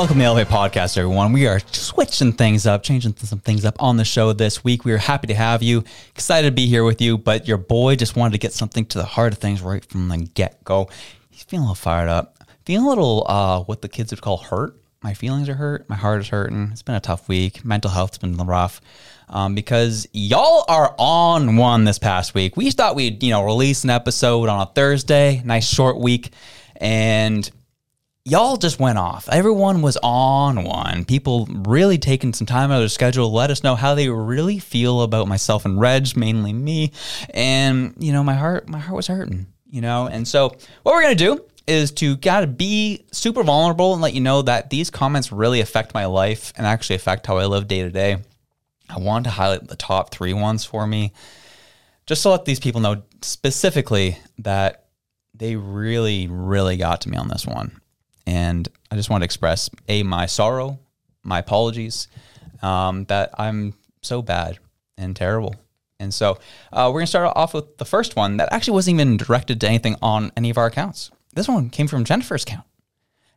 Welcome to the LA Podcast, everyone. We are switching things up, changing some things up on the show this week. We are happy to have you. Excited to be here with you, but your boy just wanted to get something to the heart of things right from the get go. He's feeling a little fired up, feeling a little uh, what the kids would call hurt. My feelings are hurt. My heart is hurting. It's been a tough week. Mental health's been rough. Um, because y'all are on one this past week. We thought we'd, you know, release an episode on a Thursday, nice short week, and y'all just went off. Everyone was on one. People really taking some time out of their schedule let us know how they really feel about myself and Reg, mainly me. And, you know, my heart my heart was hurting, you know. And so what we're gonna do is to gotta be super vulnerable and let you know that these comments really affect my life and actually affect how I live day to day. I wanted to highlight the top three ones for me, just to let these people know specifically that they really, really got to me on this one. And I just want to express a my sorrow, my apologies, um, that I'm so bad and terrible. And so uh, we're gonna start off with the first one that actually wasn't even directed to anything on any of our accounts. This one came from Jennifer's account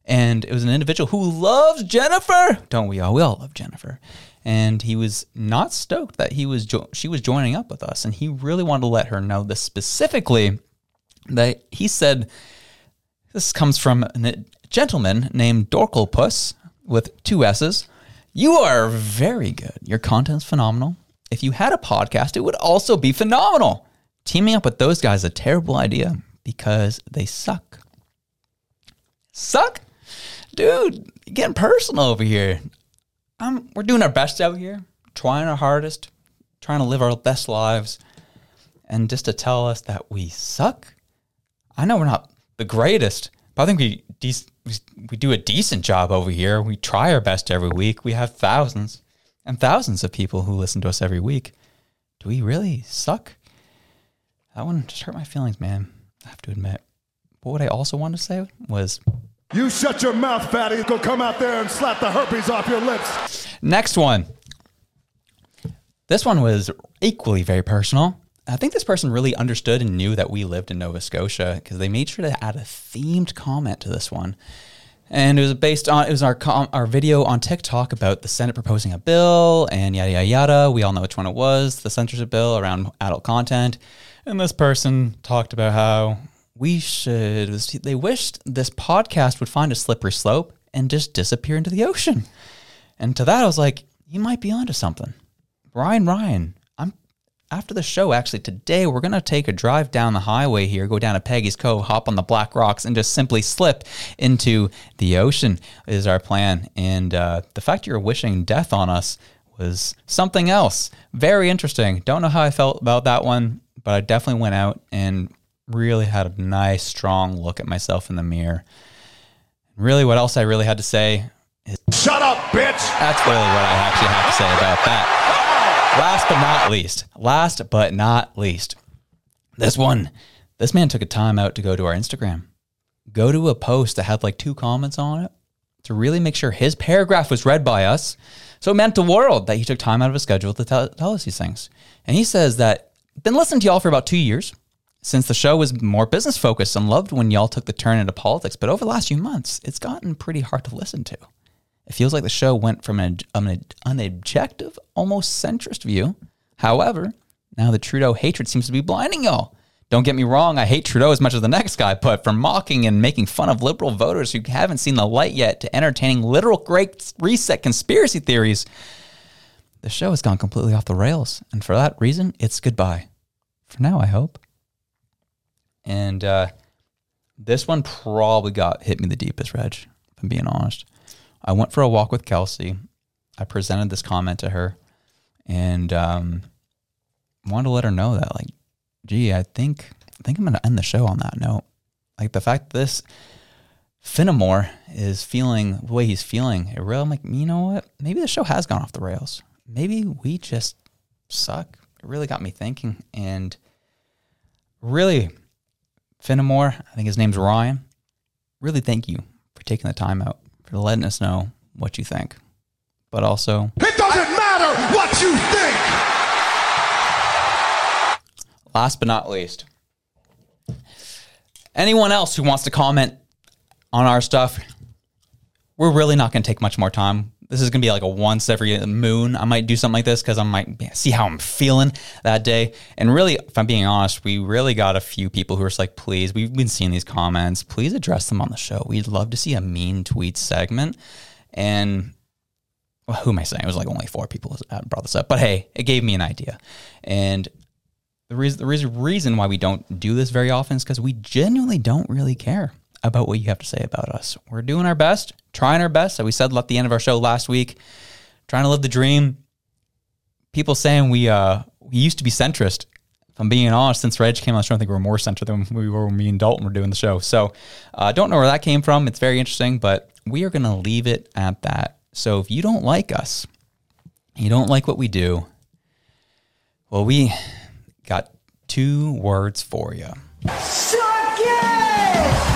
and it was an individual who loves Jennifer. Don't we all? We all love Jennifer. And he was not stoked that he was jo- she was joining up with us, and he really wanted to let her know this specifically. That he said this comes from a gentleman named Dorklepus with two S's. You are very good. Your content's phenomenal. If you had a podcast, it would also be phenomenal. Teaming up with those guys is a terrible idea because they suck. Suck? dude, getting personal over here. Um, we're doing our best out here, trying our hardest, trying to live our best lives, and just to tell us that we suck. I know we're not the greatest, but I think we de- we do a decent job over here. We try our best every week. We have thousands and thousands of people who listen to us every week. Do we really suck? That one just hurt my feelings, man. I have to admit. But what I also wanted to say was you shut your mouth, fatty. Go come out there and slap the herpes off your lips. Next one. This one was equally very personal. I think this person really understood and knew that we lived in Nova Scotia because they made sure to add a themed comment to this one. And it was based on it was our com, our video on TikTok about the Senate proposing a bill and yada yada yada. We all know which one it was, the censorship bill around adult content. And this person talked about how we should they wished this podcast would find a slippery slope and just disappear into the ocean. And to that I was like, you might be onto something. Brian Ryan, after the show actually today we're going to take a drive down the highway here, go down to Peggy's Cove, hop on the black rocks and just simply slip into the ocean is our plan. And uh, the fact you're wishing death on us was something else. Very interesting. Don't know how I felt about that one, but I definitely went out and really had a nice, strong look at myself in the mirror. Really, what else I really had to say is Shut up, bitch! That's really what I actually have to say about that. Last but not least, last but not least, this one, this man took a time out to go to our Instagram, go to a post that had like two comments on it to really make sure his paragraph was read by us. So it meant the world that he took time out of his schedule to tell, tell us these things. And he says that been listening to y'all for about two years since the show was more business focused and loved when y'all took the turn into politics. But over the last few months, it's gotten pretty hard to listen to. It feels like the show went from an, an, an objective, almost centrist view. However, now the Trudeau hatred seems to be blinding y'all. Don't get me wrong, I hate Trudeau as much as the next guy, but from mocking and making fun of liberal voters who haven't seen the light yet to entertaining literal great reset conspiracy theories, the show has gone completely off the rails. And for that reason, it's goodbye. For now, I hope. And uh, this one probably got hit me the deepest, Reg, if I'm being honest. I went for a walk with Kelsey. I presented this comment to her and um, wanted to let her know that, like, gee, I think I think I'm going to end the show on that note. Like the fact that this Finnemore is feeling the way he's feeling, it really, I'm like, you know what? Maybe the show has gone off the rails. Maybe we just suck. It really got me thinking. And really, Finnemore, I think his name's Ryan. Really thank you for taking the time out, for letting us know what you think. But also, it doesn't matter what you think. Last but not least, anyone else who wants to comment on our stuff, we're really not going to take much more time. This is to be like a once every moon. I might do something like this because I might see how I'm feeling that day. And really, if I'm being honest, we really got a few people who are just like, please, we've been seeing these comments. Please address them on the show. We'd love to see a mean tweet segment. And well, who am I saying? It was like only four people brought this up. But hey, it gave me an idea. And the reason, the reason why we don't do this very often is because we genuinely don't really care about what you have to say about us. We're doing our best, trying our best. As we said at the end of our show last week, trying to live the dream. People saying we uh, we used to be centrist. If I'm being honest, since Reg came on the show, I think we're more centered than we were when me and Dalton were doing the show. So I uh, don't know where that came from. It's very interesting, but we are going to leave it at that. So if you don't like us, you don't like what we do, well, we got two words for you. Suck it!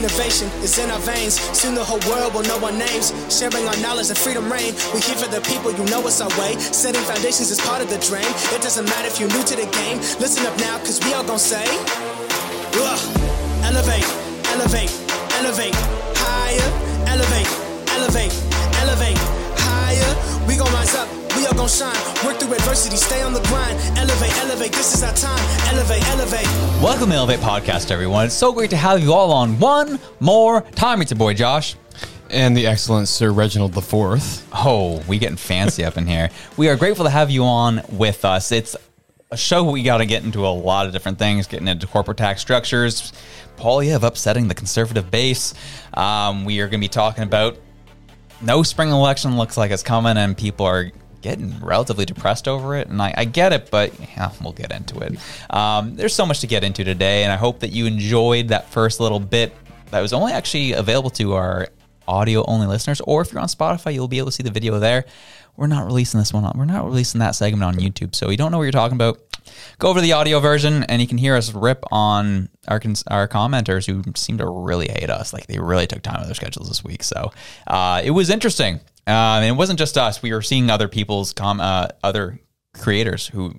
Innovation is in our veins. Soon the whole world will know our names. Sharing our knowledge and freedom reign. We here for the people, you know it's our way. Setting foundations is part of the dream. It doesn't matter if you're new to the game. Listen up now, cause we all gonna say, Ugh. elevate, elevate, elevate, higher, elevate, elevate, elevate, higher. We gon' rise up we are gonna shine. Work through adversity, stay on the grind. Elevate, elevate, this is our time. Elevate, elevate. Welcome to Elevate Podcast, everyone. It's so great to have you all on one more time. It's your boy Josh. And the excellent Sir Reginald the Fourth. Oh, we getting fancy up in here. We are grateful to have you on with us. It's a show we got to get into a lot of different things, getting into corporate tax structures, Poilievre upsetting the conservative base. Um, we are going to be talking about no spring election looks like it's coming, and people are getting relatively depressed over it. And I, I get it, but yeah, we'll get into it. Um, there's so much to get into today, and I hope that you enjoyed that first little bit that was only actually available to our audio only listeners, or if you're on Spotify, you'll be able to see the video there. We're not releasing this one on, we're not releasing that segment on YouTube. So you don't know what you're talking about. Go over to the audio version and you can hear us rip on our our commenters who seem to really hate us. Like they really took time out of their schedules this week. So uh, it was interesting. Uh, and it wasn't just us. We were seeing other people's com uh, other creators who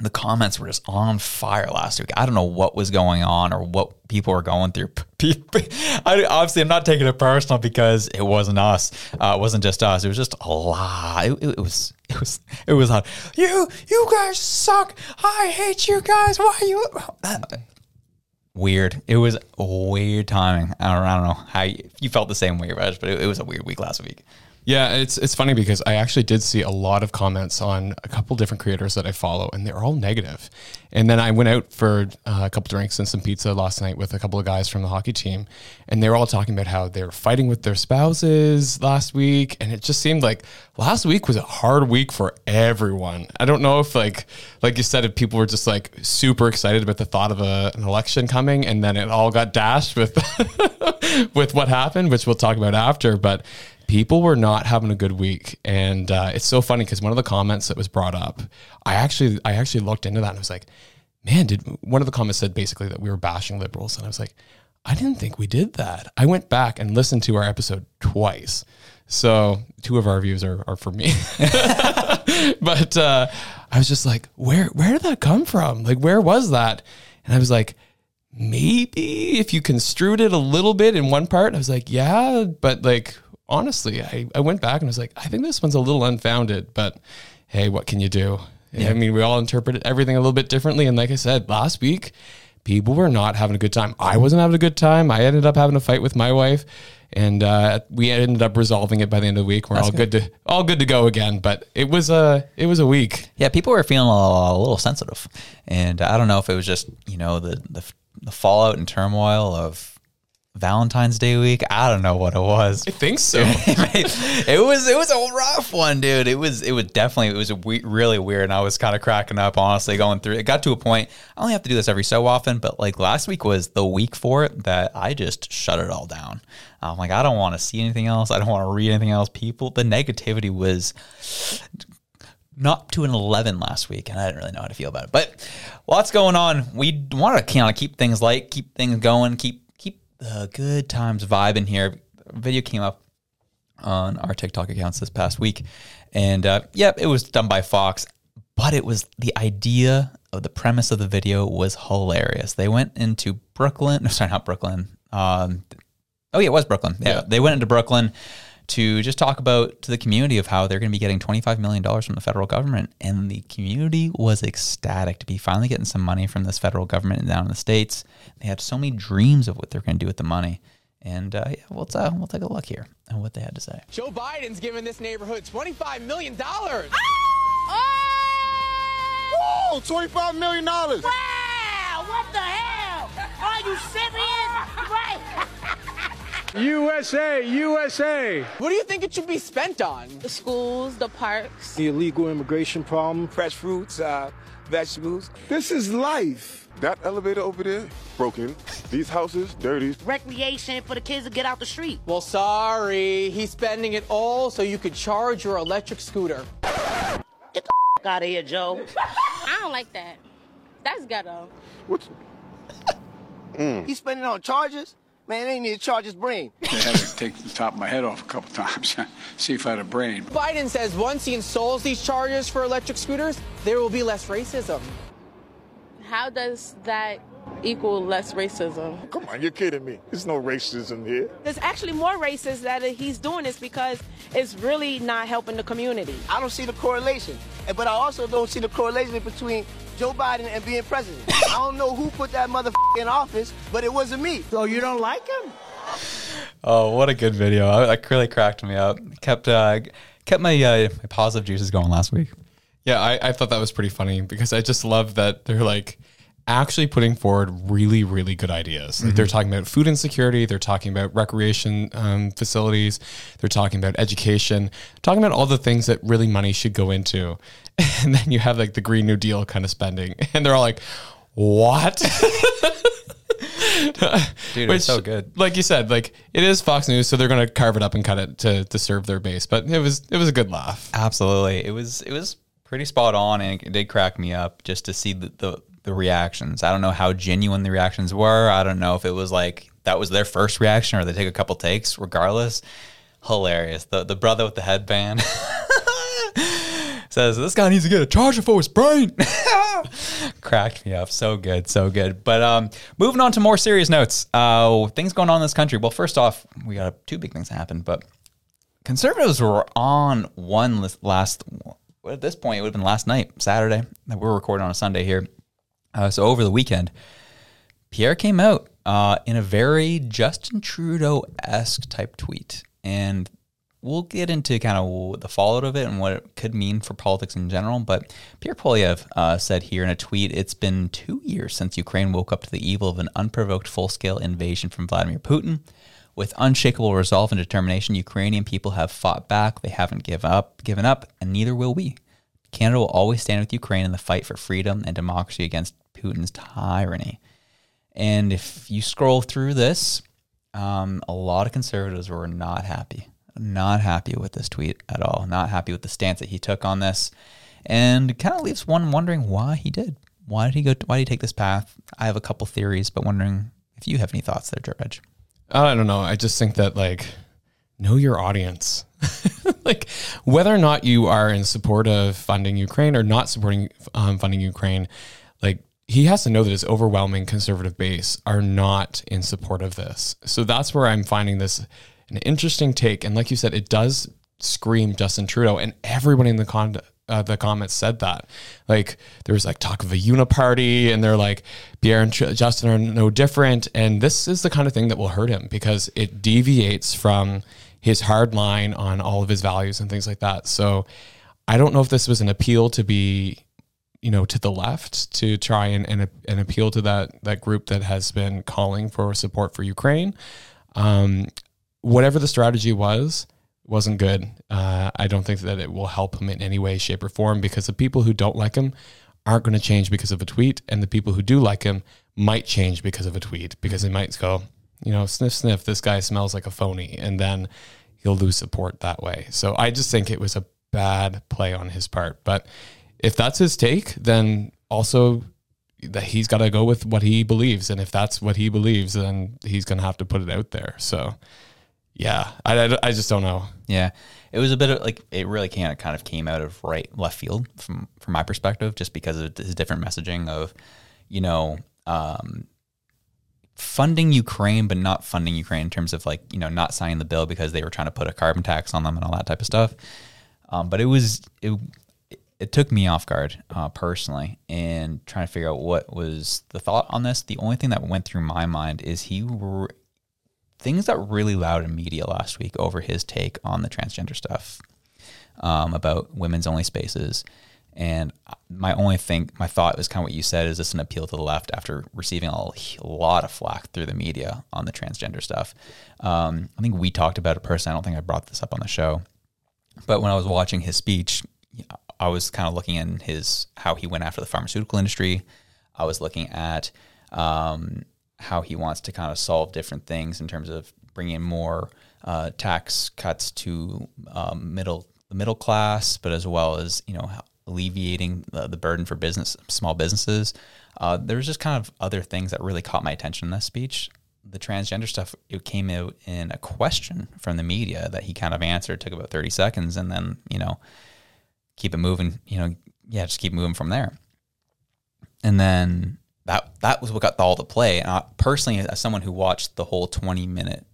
the comments were just on fire last week. I don't know what was going on or what people were going through. I, obviously, I'm not taking it personal because it wasn't us. Uh, it wasn't just us. It was just a lot. It, it, was. It was. It was hot. You. You guys suck. I hate you guys. Why you? weird. It was weird timing. I don't, I don't know how you, you felt the same way, Raj, but it, it was a weird week last week. Yeah, it's it's funny because I actually did see a lot of comments on a couple different creators that I follow, and they're all negative. And then I went out for uh, a couple drinks and some pizza last night with a couple of guys from the hockey team, and they were all talking about how they were fighting with their spouses last week, and it just seemed like last week was a hard week for everyone. I don't know if like like you said, if people were just like super excited about the thought of a, an election coming, and then it all got dashed with with what happened, which we'll talk about after, but people were not having a good week. And uh, it's so funny because one of the comments that was brought up i actually i actually looked into that and I was like man did one of the comments said basically that we were bashing liberals. And i was like i didn't think we did that. I went back and listened to our episode twice. So two of our views are, are for me. But uh, i was just like where where did that come from? Like where was that? And i was like maybe if you construed it a little bit in one part i was like yeah but like honestly, I, I went back and was like, I think this one's a little unfounded, but hey, what can you do? Yeah. I mean, we all interpret everything a little bit differently. And like I said, last week, people were not having a good time. I wasn't having a good time. I ended up having a fight with my wife, and uh, we ended up resolving it by the end of the week. We're That's all good. good. to all good to go again. But it was a it was a week. Yeah, people were feeling a, a little sensitive, and I don't know if it was just you know the the, the fallout and turmoil of Valentine's Day week. I don't know what it was. I think so. it was it was a rough one, dude. It was it was definitely it was we- really weird, and I was kind of cracking up, honestly, going through. It got to a point. I only have to do this every so often, but like last week was the week for it that I just shut it all down. I'm like, I don't want to see anything else. I don't want to read anything else. People, the negativity was not to an 11 last week, and I didn't really know how to feel about it. But lots going on. We want to kind of keep things light, keep things going, keep the good times vibe in here. Video came up on our TikTok accounts this past week. And uh, yep, it was done by Fox, but it was the idea of the premise of the video was hilarious. They went into Brooklyn, no, sorry, not Brooklyn. Um, oh, yeah, it was Brooklyn. Yeah, Yeah. they went into Brooklyn to just talk about to the community of how they're going to be getting $25 million from the federal government. And the community was ecstatic to be finally getting some money from this federal government down in the States. They had so many dreams of what they're going to do with the money. And uh, yeah, we'll, uh, we'll take a look here at what they had to say. Joe Biden's giving this neighborhood $25 million. Oh, $25 million. Wow, what the hell? Are you serious? Right. USA, USA. What do you think it should be spent on? the schools, the parks. The illegal immigration problem. fresh fruits, uh, vegetables. This is life. That elevator over there, broken. These houses, dirty. Recreation for the kids to get out the street. Well, sorry. He's spending it all so you could charge your electric scooter. Get the out of here, Joe. I don't like that. That's ghetto. What's He's spending on charges. Man, they need to charge his brain. They had to take the top of my head off a couple times, see if I had a brain. Biden says once he installs these chargers for electric scooters, there will be less racism. How does that equal less racism? Come on, you're kidding me. There's no racism here. There's actually more racist that he's doing this because it's really not helping the community. I don't see the correlation. But I also don't see the correlation between Joe Biden and being president. I don't know who put that motherfucker in office, but it wasn't me. So you don't like him? Oh, what a good video! I, that really cracked me up. Kept uh, kept my uh, my positive juices going last week. Yeah, I, I thought that was pretty funny because I just love that they're like actually putting forward really, really good ideas. Like they're talking about food insecurity, they're talking about recreation um, facilities, they're talking about education, talking about all the things that really money should go into. And then you have like the Green New Deal kind of spending, and they're all like, what? Dude, it's so good. Like you said, like it is Fox News, so they're going to carve it up and cut it to, to serve their base. But it was it was a good laugh. Absolutely, it was it was pretty spot on, and it did crack me up just to see the, the the reactions. I don't know how genuine the reactions were. I don't know if it was like that was their first reaction or they take a couple takes. Regardless, hilarious. The the brother with the headband. says this guy needs to get a charger for his brain. Cracked me up. So good, so good. But um, moving on to more serious notes. Uh, things going on in this country. Well, first off, we got two big things that happened. But conservatives were on one lis- last. At this point, it would have been last night, Saturday. That we're recording on a Sunday here. Uh, so over the weekend, Pierre came out uh, in a very Justin Trudeau esque type tweet, and we'll get into kind of the fallout of it and what it could mean for politics in general. But Pierre Poilievre uh, said here in a tweet, "It's been two years since Ukraine woke up to the evil of an unprovoked full-scale invasion from Vladimir Putin." With unshakable resolve and determination, Ukrainian people have fought back. They haven't given up, given up, and neither will we. Canada will always stand with Ukraine in the fight for freedom and democracy against Putin's tyranny. And if you scroll through this, um, a lot of conservatives were not happy, not happy with this tweet at all, not happy with the stance that he took on this, and kind of leaves one wondering why he did. Why did he go? Why did he take this path? I have a couple theories, but wondering if you have any thoughts there, George. I don't know. I just think that like know your audience. like whether or not you are in support of funding Ukraine or not supporting um, funding Ukraine, like he has to know that his overwhelming conservative base are not in support of this. So that's where I'm finding this an interesting take. And like you said, it does scream Justin Trudeau, and everyone in the con. Uh, the comments said that like there was like talk of a uniparty and they're like Pierre and Tr- Justin are no different and this is the kind of thing that will hurt him because it deviates from his hard line on all of his values and things like that so I don't know if this was an appeal to be you know to the left to try and, and, and appeal to that that group that has been calling for support for Ukraine um, whatever the strategy was wasn't good. Uh, I don't think that it will help him in any way, shape, or form because the people who don't like him aren't going to change because of a tweet, and the people who do like him might change because of a tweet because they might go, you know, sniff, sniff, this guy smells like a phony, and then he'll lose support that way. So I just think it was a bad play on his part. But if that's his take, then also that he's got to go with what he believes, and if that's what he believes, then he's going to have to put it out there. So yeah, I, I, I just don't know. Yeah, it was a bit of like it really kind of kind of came out of right left field from from my perspective, just because of his different messaging of, you know, um, funding Ukraine but not funding Ukraine in terms of like you know not signing the bill because they were trying to put a carbon tax on them and all that type of stuff. Um, but it was it it took me off guard uh, personally and trying to figure out what was the thought on this. The only thing that went through my mind is he were, things got really loud in media last week over his take on the transgender stuff um, about women's only spaces. And my only thing, my thought was kind of what you said: is this an appeal to the left after receiving a lot of flack through the media on the transgender stuff? Um, I think we talked about it personally. I don't think I brought this up on the show, but when I was watching his speech, I was kind of looking in his how he went after the pharmaceutical industry. I was looking at um, how he wants to kind of solve different things in terms of bringing more uh, tax cuts to um, middle the middle class, but as well as you know alleviating the, the burden for business small businesses. Uh, there was just kind of other things that really caught my attention in this speech. The transgender stuff it came out in a question from the media that he kind of answered. Took about thirty seconds, and then you know keep it moving. You know, yeah, just keep moving from there. And then that that was what got all the play. And I, personally, as someone who watched the whole twenty minute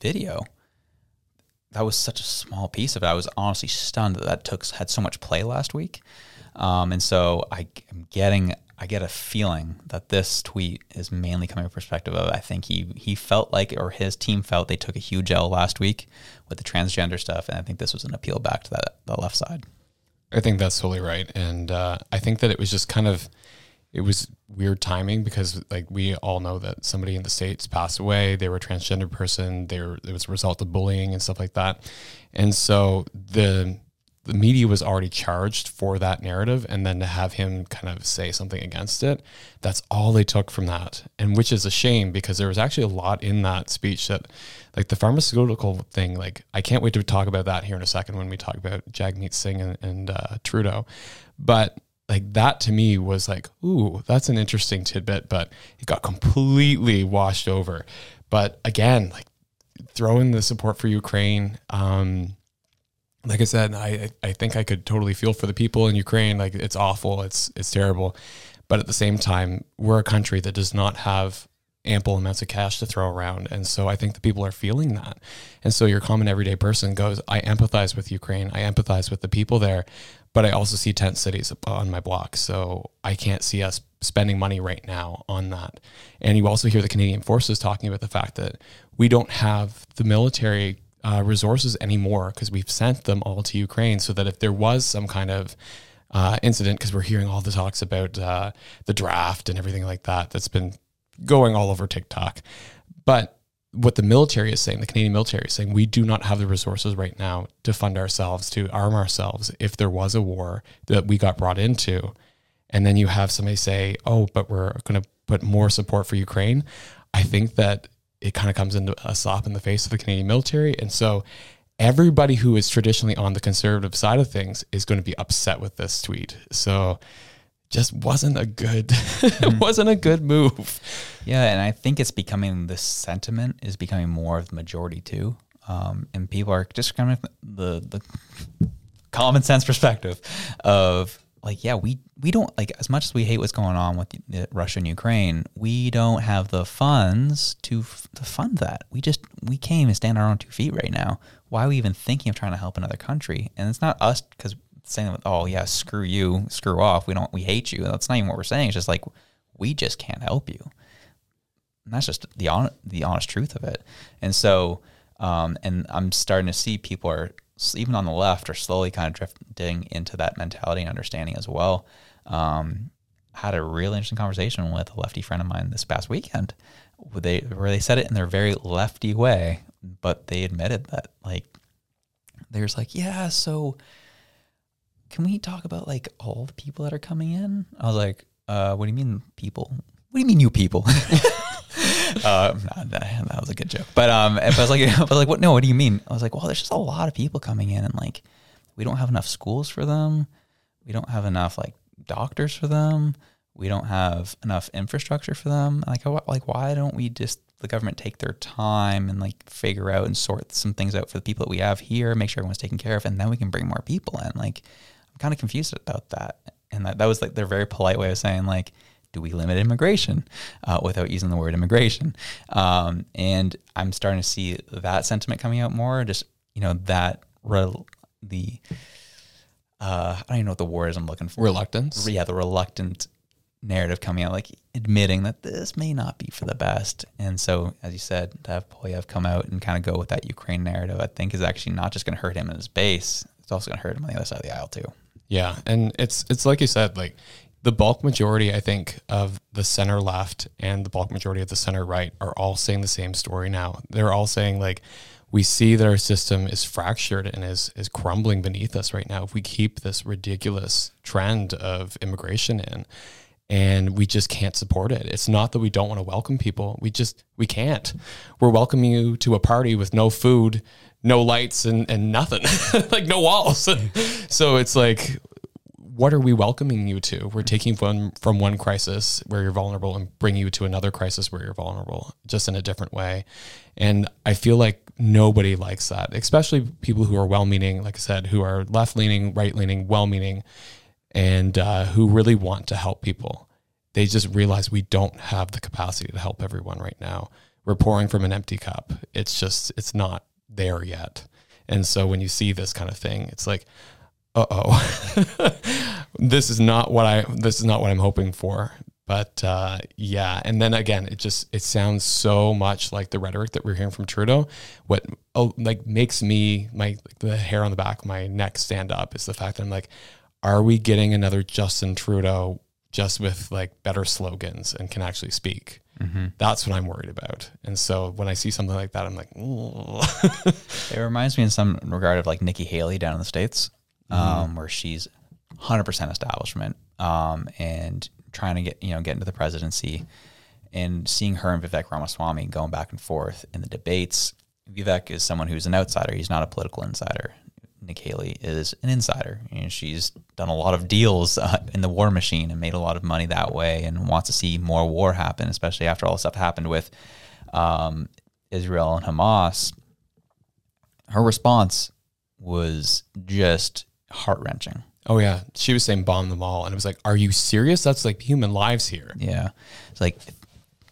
video, that was such a small piece of it. I was honestly stunned that that took had so much play last week. Um, and so I am getting I get a feeling that this tweet is mainly coming from perspective of I think he he felt like or his team felt they took a huge L last week with the transgender stuff, and I think this was an appeal back to that the left side. I think that's totally right, and uh, I think that it was just kind of it was weird timing because like we all know that somebody in the states passed away. They were a transgender person. They were, it was a result of bullying and stuff like that. And so the the media was already charged for that narrative. And then to have him kind of say something against it that's all they took from that. And which is a shame because there was actually a lot in that speech that like the pharmaceutical thing like i can't wait to talk about that here in a second when we talk about jagmeet singh and, and uh, trudeau. But like that to me was like, ooh, that's an interesting tidbit, but it got completely washed over. But again, like throwing the support for Ukraine, um, like I said, I I think I could totally feel for the people in Ukraine. Like it's awful, it's it's terrible, but at the same time, we're a country that does not have ample amounts of cash to throw around, and so I think the people are feeling that. And so your common everyday person goes, I empathize with Ukraine, I empathize with the people there, but I also see tent cities on my block. So I can't see us spending money right now on that. And you also hear the Canadian forces talking about the fact that we don't have the military uh, resources anymore because we've sent them all to Ukraine so that if there was some kind of uh, incident, because we're hearing all the talks about uh, the draft and everything like that, that's been going all over TikTok. But what the military is saying, the Canadian military is saying, we do not have the resources right now to fund ourselves, to arm ourselves if there was a war that we got brought into. And then you have somebody say, oh, but we're going to put more support for Ukraine. I think that it kind of comes into a slap in the face of the Canadian military. And so everybody who is traditionally on the conservative side of things is going to be upset with this tweet. So just wasn't a good mm-hmm. wasn't a good move. Yeah, and I think it's becoming this sentiment is becoming more of the majority too. Um, and people are just kind of the the common sense perspective of like, yeah, we we don't like as much as we hate what's going on with Russia and Ukraine, we don't have the funds to to fund that. We just we can't even stand on our own two feet right now. Why are we even thinking of trying to help another country? And it's not us because saying, "Oh yeah, screw you, screw off. We don't, we hate you." That's not even what we're saying. It's just like we just can't help you. And that's just the on, the honest truth of it. And so, um, and I'm starting to see people are even on the left are slowly kind of drifting into that mentality and understanding as well. Um, had a really interesting conversation with a lefty friend of mine this past weekend. Where they where they said it in their very lefty way, but they admitted that like there's like yeah, so can we talk about like all the people that are coming in? I was like, uh, what do you mean people? What do you mean you people? uh, that, that, was a good joke. But um, I was like, I was like, what? No, what do you mean? I was like, well, there's just a lot of people coming in, and like, we don't have enough schools for them. We don't have enough like doctors for them. We don't have enough infrastructure for them. Like, like, why don't we just the government take their time and like figure out and sort some things out for the people that we have here, make sure everyone's taken care of, and then we can bring more people in. Like, kind of confused about that. And that, that was like their very polite way of saying, like, do we limit immigration uh, without using the word immigration? Um, and I'm starting to see that sentiment coming out more. Just, you know, that re- the, uh, I don't even know what the word is I'm looking for. Reluctance? Yeah, the reluctant narrative coming out, like admitting that this may not be for the best. And so, as you said, to have Poilievre come out and kind of go with that Ukraine narrative, I think is actually not just going to hurt him in his base; it's also going to hurt him on the other side of the aisle too. Yeah, and it's it's like you said, like the bulk majority, I think, of the center left and the bulk majority of the center right are all saying the same story now. They're all saying like we see that our system is fractured and is is crumbling beneath us right now if we keep this ridiculous trend of immigration in and we just can't support it. It's not that we don't want to welcome people. We just we can't. We're welcoming you to a party with no food, no lights and and nothing. like no walls. so it's like what are we welcoming you to? We're taking from from one crisis where you're vulnerable and bring you to another crisis where you're vulnerable, just in a different way. And I feel like nobody likes that, especially people who are well-meaning, like I said, who are left-leaning, right-leaning, well-meaning, and uh, who really want to help people. They just realize we don't have the capacity to help everyone right now. We're pouring from an empty cup. It's just it's not there yet. And so when you see this kind of thing, it's like, uh oh, this is not what I this is not what I'm hoping for. But uh, yeah, and then again, it just it sounds so much like the rhetoric that we're hearing from Trudeau. What oh, like makes me my the hair on the back of my neck stand up is the fact that I'm like, are we getting another Justin Trudeau just with like better slogans and can actually speak? Mm-hmm. That's what I'm worried about. And so when I see something like that, I'm like, it reminds me in some regard of like Nikki Haley down in the states um, Mhm. where she's 100% establishment um, and trying to get you know get into the presidency and seeing her and Vivek Ramaswamy going back and forth in the debates. Vivek is someone who's an outsider; he's not a political insider. Nick Haley is an insider. and she's done a lot of deals uh, in the war machine and made a lot of money that way, and wants to see more war happen, especially after all the stuff happened with um, Israel and Hamas. Her response was just heart wrenching. oh yeah, she was saying bomb them all, and it was like, are you serious? That's like human lives here. Yeah, it's like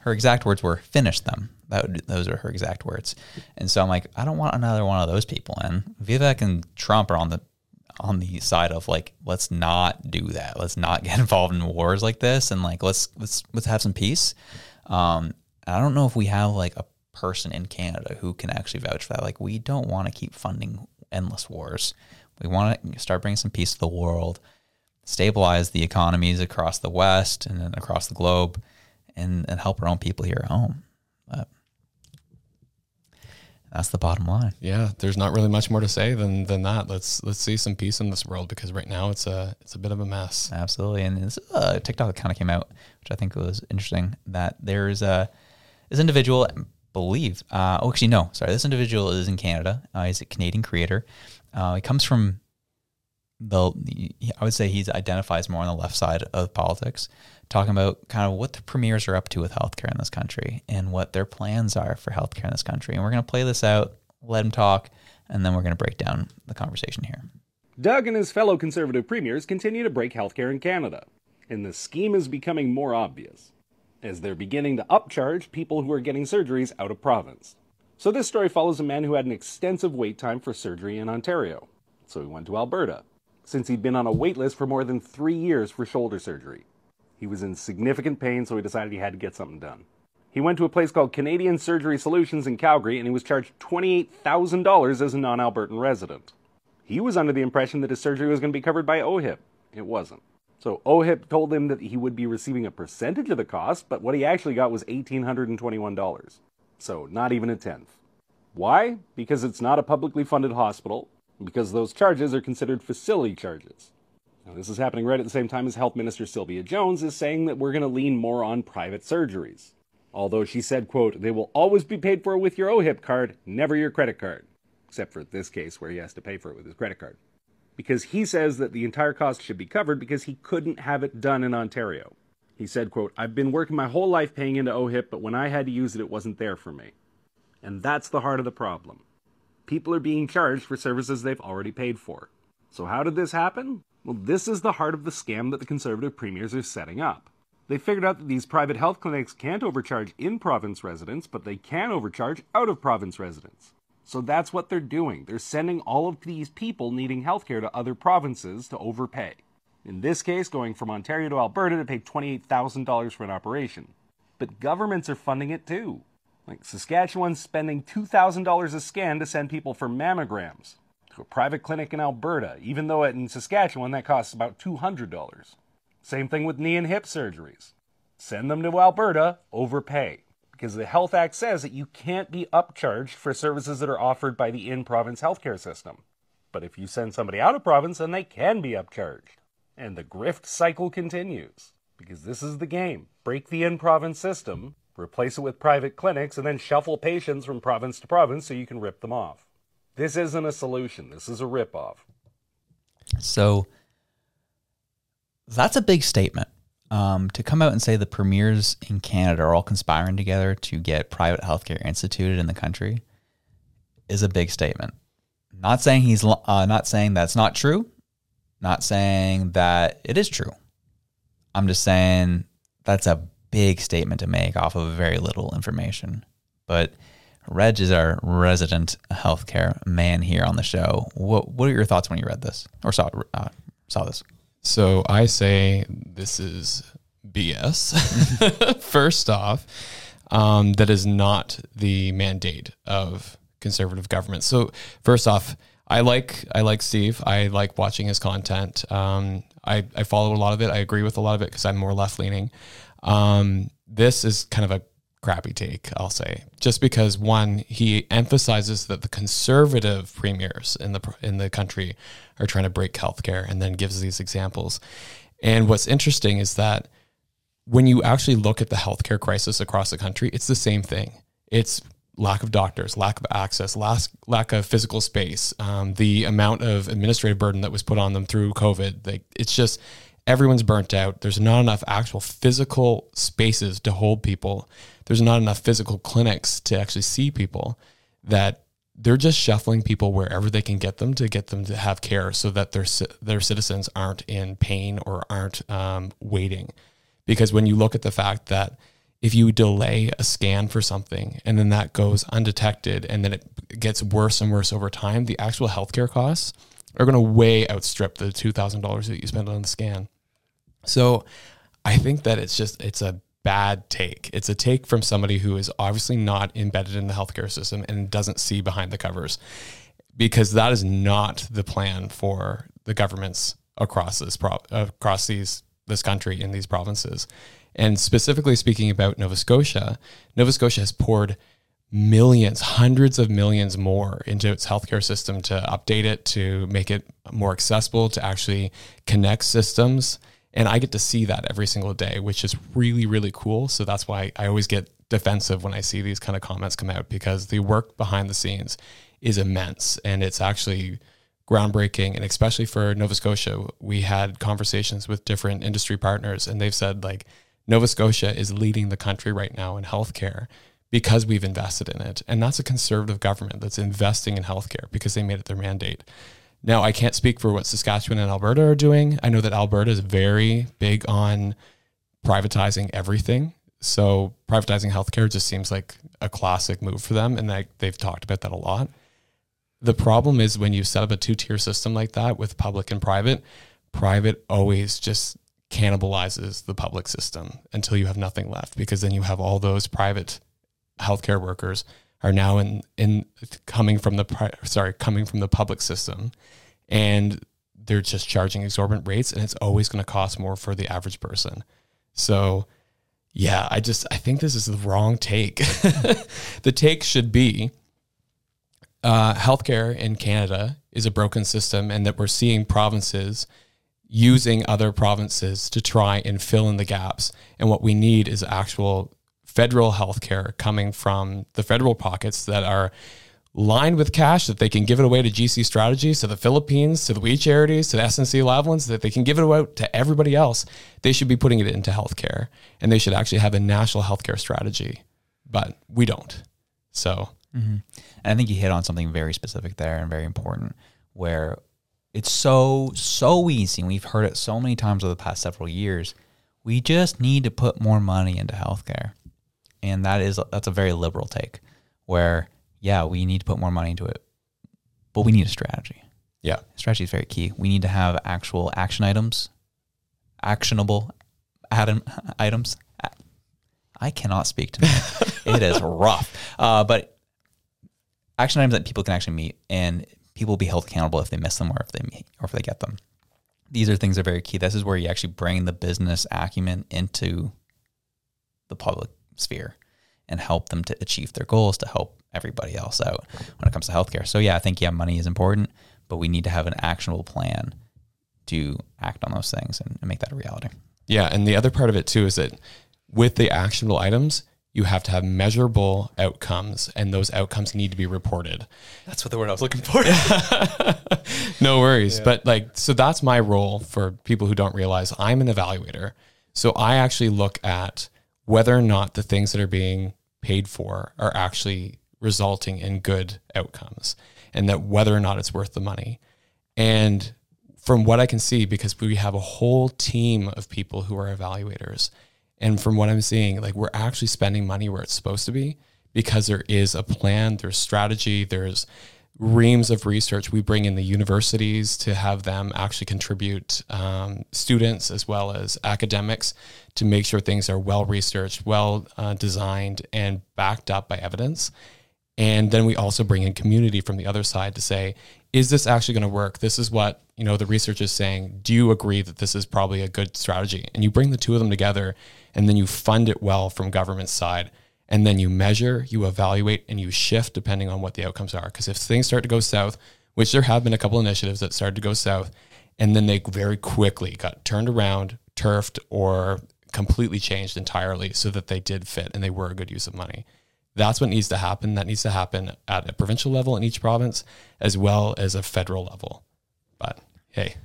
her exact words were "finish them." That would, those are her exact words, and so I'm like, I don't want another one of those people in. Vivek and Trump are on the on the side of like, let's not do that. Let's not get involved in wars like this, and like let's let's let's have some peace. Um, I don't know if we have like a person in Canada who can actually vouch for that. Like, we don't want to keep funding endless wars. We want to start bringing some peace to the world, stabilize the economies across the West and across the globe, and, and help our own people here at home. But that's the bottom line. Yeah, there's not really much more to say than than that. Let's let's see some peace in this world because right now it's a it's a bit of a mess. Absolutely. And this uh, TikTok kind of came out, which I think was interesting. That there's a this individual, I believe. Uh, oh, actually, no. Sorry, this individual is in Canada. Uh, he's a Canadian creator. Uh, he comes from the. I would say he identifies more on the left side of politics, talking about kind of what the premiers are up to with healthcare in this country and what their plans are for healthcare in this country. And we're going to play this out, let them talk, and then we're going to break down the conversation here. Doug and his fellow Conservative premiers continue to break healthcare in Canada, and the scheme is becoming more obvious, as they're beginning to upcharge people who are getting surgeries out of province. So this story follows a man who had an extensive wait time for surgery in Ontario. So he went to Alberta, since he'd been on a wait list for more than three years for shoulder surgery. He was in significant pain, so he decided he had to get something done. He went to a place called Canadian Surgery Solutions in Calgary, and he was charged $28,000 as a non Albertan resident. He was under the impression that his surgery was going to be covered by OHIP. It wasn't. So OHIP told him that he would be receiving a percentage of the cost, but what he actually got was $1,821. So not even a tenth. Why? Because it's not a publicly funded hospital, because those charges are considered facility charges. Now, this is happening right at the same time as Health Minister Sylvia Jones is saying that we're going to lean more on private surgeries. Although she said, quote, they will always be paid for with your OHIP card, never your credit card. Except for this case where he has to pay for it with his credit card. Because he says that the entire cost should be covered because he couldn't have it done in Ontario. He said, quote, I've been working my whole life paying into OHIP, but when I had to use it, it wasn't there for me. And that's the heart of the problem. People are being charged for services they've already paid for. So how did this happen? Well, this is the heart of the scam that the conservative premiers are setting up. They figured out that these private health clinics can't overcharge in province residents, but they can overcharge out of province residents. So that's what they're doing. They're sending all of these people needing healthcare to other provinces to overpay. In this case, going from Ontario to Alberta to pay $28,000 for an operation. But governments are funding it too. Like Saskatchewan's spending $2,000 a scan to send people for mammograms to a private clinic in Alberta, even though in Saskatchewan that costs about $200. Same thing with knee and hip surgeries. Send them to Alberta, overpay. Because the Health Act says that you can't be upcharged for services that are offered by the in province healthcare system. But if you send somebody out of province, then they can be upcharged. And the grift cycle continues. Because this is the game break the in province system, replace it with private clinics, and then shuffle patients from province to province so you can rip them off. This isn't a solution, this is a ripoff. So that's a big statement. Um, to come out and say the premiers in Canada are all conspiring together to get private healthcare instituted in the country is a big statement. Not saying he's uh, not saying that's not true. Not saying that it is true. I'm just saying that's a big statement to make off of very little information. But Reg is our resident healthcare man here on the show. What What are your thoughts when you read this or saw uh, saw this? So I say this is BS. First off, um, that is not the mandate of conservative government. So first off, I like I like Steve. I like watching his content. Um, I I follow a lot of it. I agree with a lot of it because I'm more left leaning. Um, this is kind of a crappy take, I'll say, just because one, he emphasizes that the conservative premiers in the in the country are trying to break healthcare, and then gives these examples. And what's interesting is that when you actually look at the healthcare crisis across the country, it's the same thing. It's lack of doctors, lack of access, lack, lack of physical space, um, the amount of administrative burden that was put on them through COVID. Like, it's just everyone's burnt out. There's not enough actual physical spaces to hold people. There's not enough physical clinics to actually see people that they're just shuffling people wherever they can get them to get them to have care so that their their citizens aren't in pain or aren't um, waiting. Because when you look at the fact that if you delay a scan for something and then that goes undetected and then it gets worse and worse over time, the actual healthcare costs are going to way outstrip the $2,000 that you spend on the scan. So I think that it's just it's a bad take. It's a take from somebody who is obviously not embedded in the healthcare system and doesn't see behind the covers because that is not the plan for the governments across this pro- across these this country in these provinces. And specifically speaking about Nova Scotia, Nova Scotia has poured millions, hundreds of millions more into its healthcare system to update it, to make it more accessible, to actually connect systems and I get to see that every single day, which is really, really cool. So that's why I always get defensive when I see these kind of comments come out because the work behind the scenes is immense and it's actually groundbreaking. And especially for Nova Scotia, we had conversations with different industry partners and they've said like Nova Scotia is leading the country right now in healthcare because we've invested in it. And that's a conservative government that's investing in healthcare because they made it their mandate. Now, I can't speak for what Saskatchewan and Alberta are doing. I know that Alberta is very big on privatizing everything. So privatizing healthcare just seems like a classic move for them, and they, they've talked about that a lot. The problem is when you set up a two tier system like that with public and private, private always just cannibalizes the public system until you have nothing left because then you have all those private healthcare workers are now in in coming from the sorry coming from the public system, and they're just charging exorbitant rates, and it's always going to cost more for the average person. So, yeah, I just I think this is the wrong take. the take should be uh, healthcare in Canada is a broken system, and that we're seeing provinces using other provinces to try and fill in the gaps. And what we need is actual federal health care coming from the federal pockets that are lined with cash that they can give it away to GC Strategies, to the Philippines, to the We Charities, to the SNC Lavalins, that they can give it away to everybody else. They should be putting it into healthcare and they should actually have a national healthcare strategy. But we don't. So, mm-hmm. And I think you hit on something very specific there and very important where it's so, so easy. And we've heard it so many times over the past several years. We just need to put more money into healthcare. And that is, that's a very liberal take where, yeah, we need to put more money into it, but we need a strategy. yeah. Strategy is very key. We need to have actual action items, actionable atom, items. I cannot speak to it is rough, uh, but action items that people can actually meet and people will be held accountable if they miss them or if they meet, or if they get them. These are things that are very key. This is where you actually bring the business acumen into the public sphere and help them to achieve their goals to help everybody else out when it comes to healthcare. So yeah, I think yeah, money is important, but we need to have an actionable plan to act on those things and, and make that a reality. Yeah, and the other part of it too is that with the actionable items, you have to have measurable outcomes, and those outcomes need to be reported. That's what the word I was looking for. no worries. But like, so that's my role for people who don't realize I'm an evaluator. So I actually look at whether or not the things that are being paid for are actually resulting in good outcomes and that whether or not it's worth the money. And from what I can see, because we have a whole team of people who are evaluators, and from what I'm seeing, like we're actually spending money where it's supposed to be because there is a plan, there's strategy, there's reams of research. We bring in the universities to have them actually contribute um, students as well as academics to make sure things are well researched, well uh, designed, and backed up by evidence. And then we also bring in community from the other side to say, is this actually going to work? This is what you know the research is saying. Do you agree that this is probably a good strategy? And you bring the two of them together, and then you fund it well from government side and then you measure, you evaluate, and you shift depending on what the outcomes are. Because if things start to go south, which there have been a couple initiatives that started to go south, and then they very quickly got turned around, turfed, or completely changed entirely so that they did fit and they were a good use of money. That's what needs to happen. That needs to happen at a provincial level in each province as well as a federal level. But hey,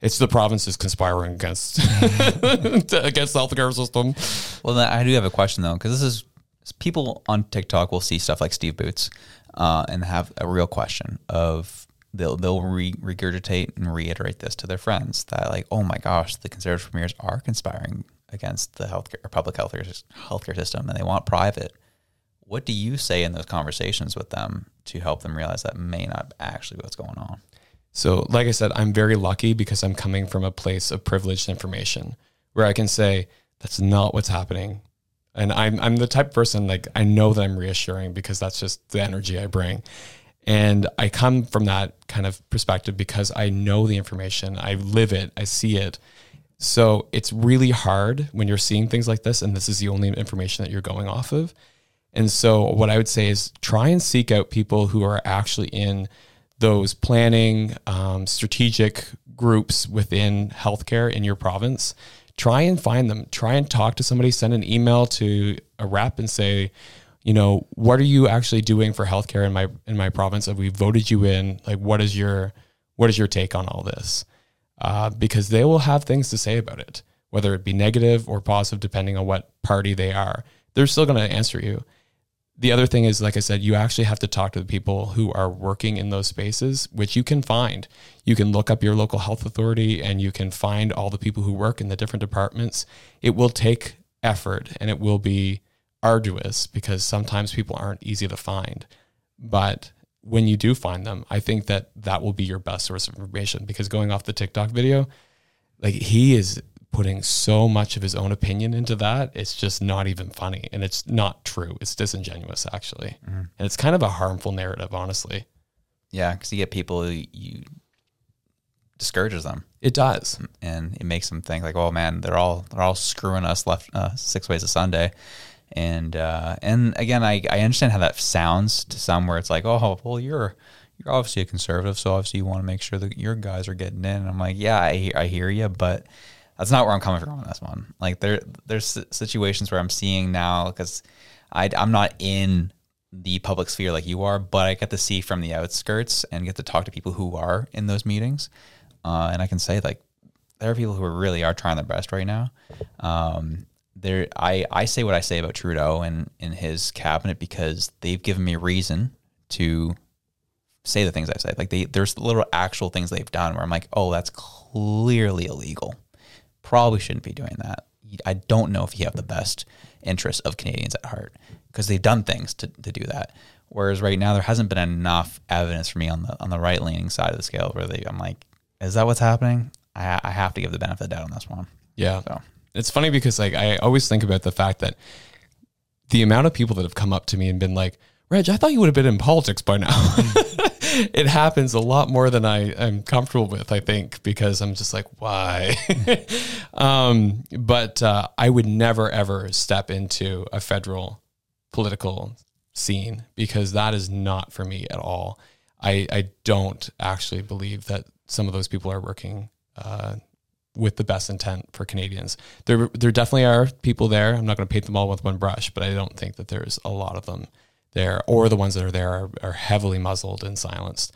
it's the provinces conspiring against against the healthcare system. Well, I do have a question though, because this is people on TikTok will see stuff like Steve Boots uh, and have a real question of they'll they'll re- regurgitate and reiterate this to their friends that like, oh my gosh, the conservative premiers are conspiring against the healthcare or public sys- healthcare system, and they want private. What do you say in those conversations with them to help them realize that may not actually what's going on? So, like I said, I'm very lucky because I'm coming from a place of privileged information where I can say that's not what's happening. And I'm I'm the type of person like I know that I'm reassuring because that's just the energy I bring. And I come from that kind of perspective because I know the information, I live it, I see it. So it's really hard when you're seeing things like this and this is the only information that you're going off of. And so what I would say is try and seek out people who are actually in those planning, um, strategic groups within healthcare in your province. Try and find them. Try and talk to somebody. Send an email to a rep and say, you know, what are you actually doing for healthcare in my in my province? Have we voted you in? Like, what is your what is your take on all this? Uh, because they will have things to say about it, whether it be negative or positive, depending on what party they are. They're still going to answer you the other thing is, like I said, you actually have to talk to the people who are working in those spaces, which you can find. You can look up your local health authority and you can find all the people who work in the different departments. It will take effort and it will be arduous because sometimes people aren't easy to find. But when you do find them, I think that that will be your best source of information because going off the TikTok video, like he is putting so much of his own opinion into that, it's just not even funny. And it's not true. It's disingenuous, actually. Mm-hmm. And it's kind of a harmful narrative, honestly. Yeah, because you get people who you discourages them. It does, and it makes them think like, "Oh man, they're all they're all screwing us left uh, six ways a Sunday." And uh, and again, I, I understand how that sounds to some, where it's like, "Oh, well, you're you're obviously a conservative, so obviously you want to make sure that your guys are getting in." And I'm like, "Yeah, I I hear you, but." That's not where I'm coming from on this one. Like there, there's situations where I'm seeing now because I I'm not in the public sphere like you are, but I get to see from the outskirts and get to talk to people who are in those meetings. Uh, and I can say like there are people who really are trying their best right now. Um, there, I, I say what I say about Trudeau and in his cabinet because they've given me reason to say the things I've said. Like they, there's little actual things they've done where I'm like, oh, that's clearly illegal. Probably shouldn't be doing that. I don't know if you have the best interests of Canadians at heart because they've done things to, to do that. Whereas right now there hasn't been enough evidence for me on the on the right leaning side of the scale where they I'm like, is that what's happening? I, I have to give the benefit of the doubt on this one. Yeah. So It's funny because like I always think about the fact that the amount of people that have come up to me and been like, Reg, I thought you would have been in politics by now. it happens a lot more than I am comfortable with, I think, because I'm just like, why? um, but uh, I would never ever step into a federal political scene because that is not for me at all. I, I don't actually believe that some of those people are working uh, with the best intent for Canadians. There, there definitely are people there. I'm not going to paint them all with one brush, but I don't think that there's a lot of them there, or the ones that are there are, are heavily muzzled and silenced.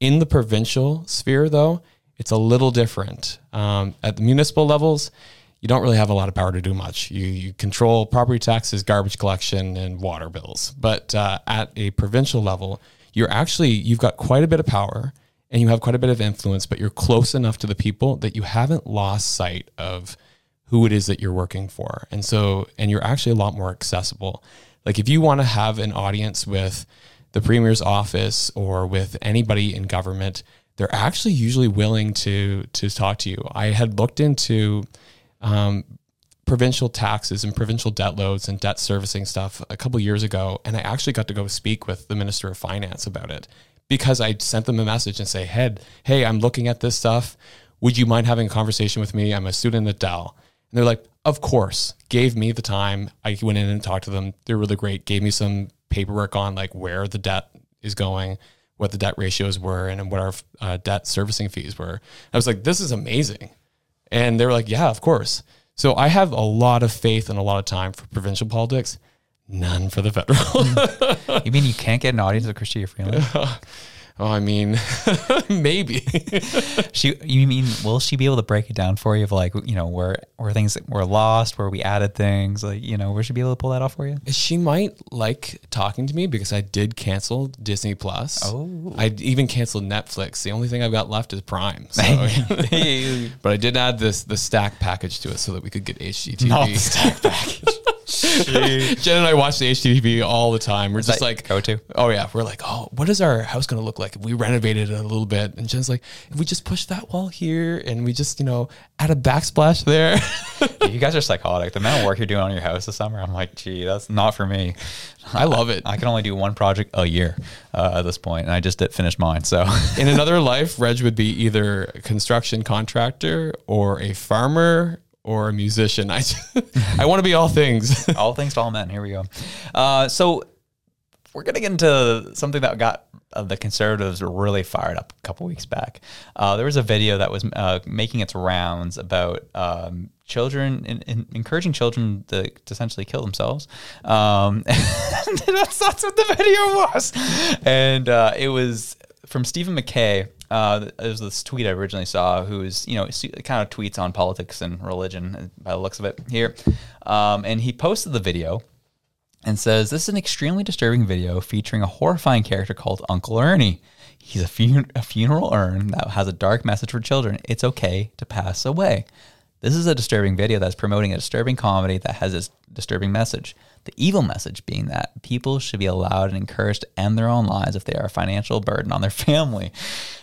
In the provincial sphere, though, it's a little different. Um, at the municipal levels, you don't really have a lot of power to do much. You, you control property taxes, garbage collection, and water bills. But uh, at a provincial level, you're actually you've got quite a bit of power and you have quite a bit of influence, but you're close enough to the people that you haven't lost sight of who it is that you're working for. And so, and you're actually a lot more accessible. Like if you want to have an audience with the premier's office or with anybody in government, they're actually usually willing to to talk to you. I had looked into um, provincial taxes and provincial debt loads and debt servicing stuff a couple years ago, and I actually got to go speak with the minister of finance about it because I sent them a message and say, "Head, hey, I'm looking at this stuff. Would you mind having a conversation with me? I'm a student at Dell." And they're like, "Of course." Gave me the time. I went in and talked to them. They're really great. Gave me some paperwork on like where the debt is going, what the debt ratios were, and what our uh, debt servicing fees were. I was like, "This is amazing," and they were like, "Yeah, of course." So I have a lot of faith and a lot of time for provincial politics, none for the federal. you mean you can't get an audience with Chrystia Freeland? Oh, I mean, maybe. she, you mean, will she be able to break it down for you of like, you know, where where things were lost, where we added things, like, you know, where she be able to pull that off for you? She might like talking to me because I did cancel Disney Plus. Oh, I even canceled Netflix. The only thing I've got left is Prime. So. but I did add this the stack package to it so that we could get HGTV. Not the stack package. Jen and I watch the HGTV all the time. We're Is just like, go to? oh yeah, we're like, oh, what is our house going to look like if we renovated it a little bit? And Jen's like, if we just push that wall here and we just, you know, add a backsplash there. you guys are psychotic. The amount of work you're doing on your house this summer, I'm like, gee, that's not for me. I love it. I can only do one project a year uh, at this point, and I just did finish mine. So, In another life, Reg would be either a construction contractor or a farmer or a musician. I, I want to be all things. all things to all men. Here we go. Uh, so we're gonna get into something that got uh, the conservatives really fired up a couple weeks back. Uh, there was a video that was uh, making its rounds about um, children in, in encouraging children to, to essentially kill themselves. Um, that's, that's what the video was, and uh, it was from Stephen McKay. Uh, it was this tweet I originally saw, who's you know kind of tweets on politics and religion by the looks of it here, um, and he posted the video and says this is an extremely disturbing video featuring a horrifying character called Uncle Ernie. He's a, fun- a funeral urn that has a dark message for children. It's okay to pass away. This is a disturbing video that's promoting a disturbing comedy that has this disturbing message. The evil message being that people should be allowed and encouraged to end their own lives if they are a financial burden on their family.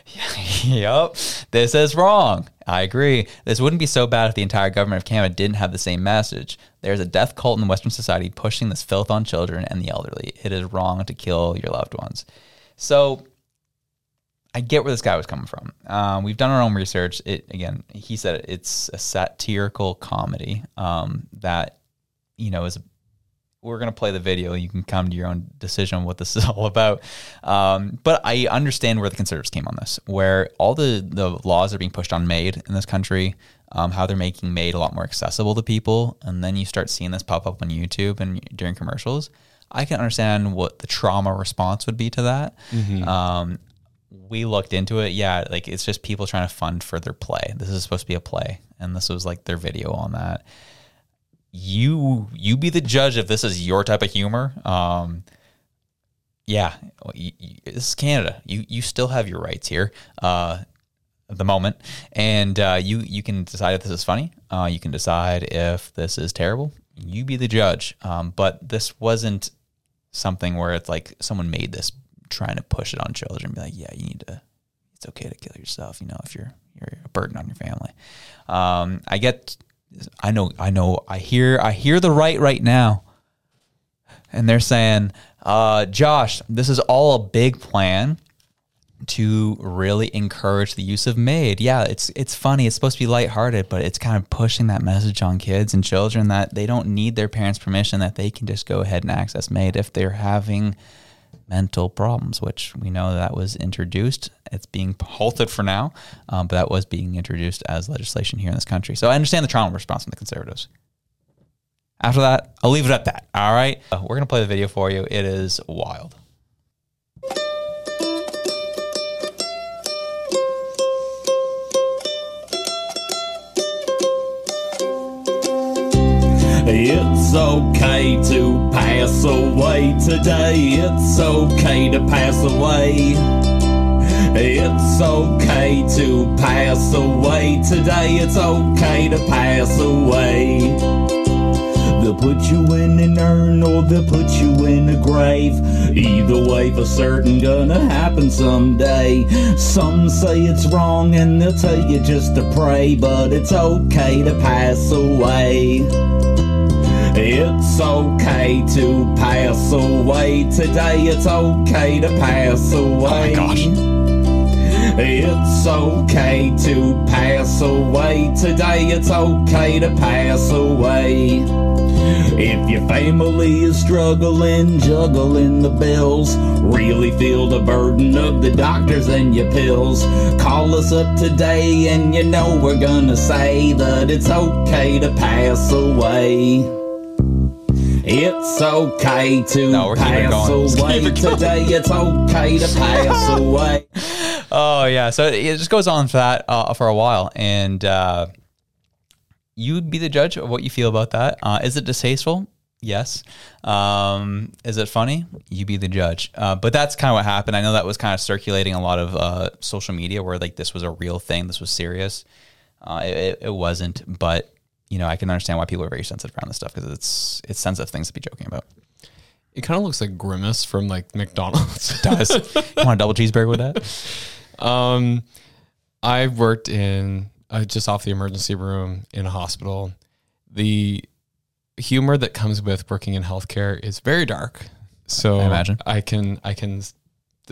yep, this is wrong. I agree. This wouldn't be so bad if the entire government of Canada didn't have the same message. There's a death cult in Western society pushing this filth on children and the elderly. It is wrong to kill your loved ones. So I get where this guy was coming from. Um, we've done our own research. It again, he said it, it's a satirical comedy um, that you know is. We're gonna play the video. You can come to your own decision on what this is all about. Um, but I understand where the conservatives came on this, where all the the laws are being pushed on MAID in this country. Um, how they're making MAID a lot more accessible to people, and then you start seeing this pop up on YouTube and during commercials. I can understand what the trauma response would be to that. Mhm. Um, we looked into it. Yeah, like it's just people trying to fund for their play. This is supposed to be a play, and this was like their video on that. You you be the judge if this is your type of humor. Um, yeah, you, you, this is Canada. You you still have your rights here. Uh, at the moment, and uh, you you can decide if this is funny. Uh, you can decide if this is terrible. You be the judge. Um, but this wasn't something where it's like someone made this trying to push it on children. Be like, yeah, you need to. It's okay to kill yourself. You know, if you're you're a burden on your family. Um, I get. I know. I know. I hear. I hear the right right now and they're saying, uh, Josh, this is all a big plan to really encourage the use of MAID. Yeah, it's it's funny. It's supposed to be lighthearted, but it's kind of pushing that message on kids and children that they don't need their parents' permission, that they can just go ahead and access MAID if they're having mental problems, which we know that was introduced. It's being halted for now, um, but that was being introduced as legislation here in this country. So I understand the trauma response from the conservatives. After that, I'll leave it at that. All right. Uh, We're going to play the video for you. It is wild. It's okay to pass away today. It's okay to pass away. It's okay to pass away today. It's okay to pass away. They'll put you in an urn or they'll put you in a grave. Either way, for certain, gonna happen someday. Some say it's wrong and they'll tell you just to pray, but it's okay to pass away. It's okay to pass away today. It's okay to pass away. Oh my gosh. It's okay to pass away today. It's okay to pass away. If your family is struggling, juggling the bills, really feel the burden of the doctors and your pills, call us up today and you know we're gonna say that it's okay to pass away. It's okay to No, we're keeping it pass away keep it going. today. It's okay to pass away. Oh yeah, so it just goes on for that uh, for a while, and uh, you'd be the judge of what you feel about that. Uh, is it distasteful? Yes. Um, is it funny? You be the judge. Uh, but that's kind of what happened. I know that was kind of circulating a lot of uh, social media where like this was a real thing, this was serious. Uh, it, it- wasn't, but you know I can understand why people are very sensitive around this stuff because it's it's sensitive things to be joking about. It kind of looks like Grimace from like McDonald's. It does. you want a double cheeseburger with that? Um, I worked in uh, just off the emergency room in a hospital. The humor that comes with working in healthcare is very dark. So I imagine. I can I can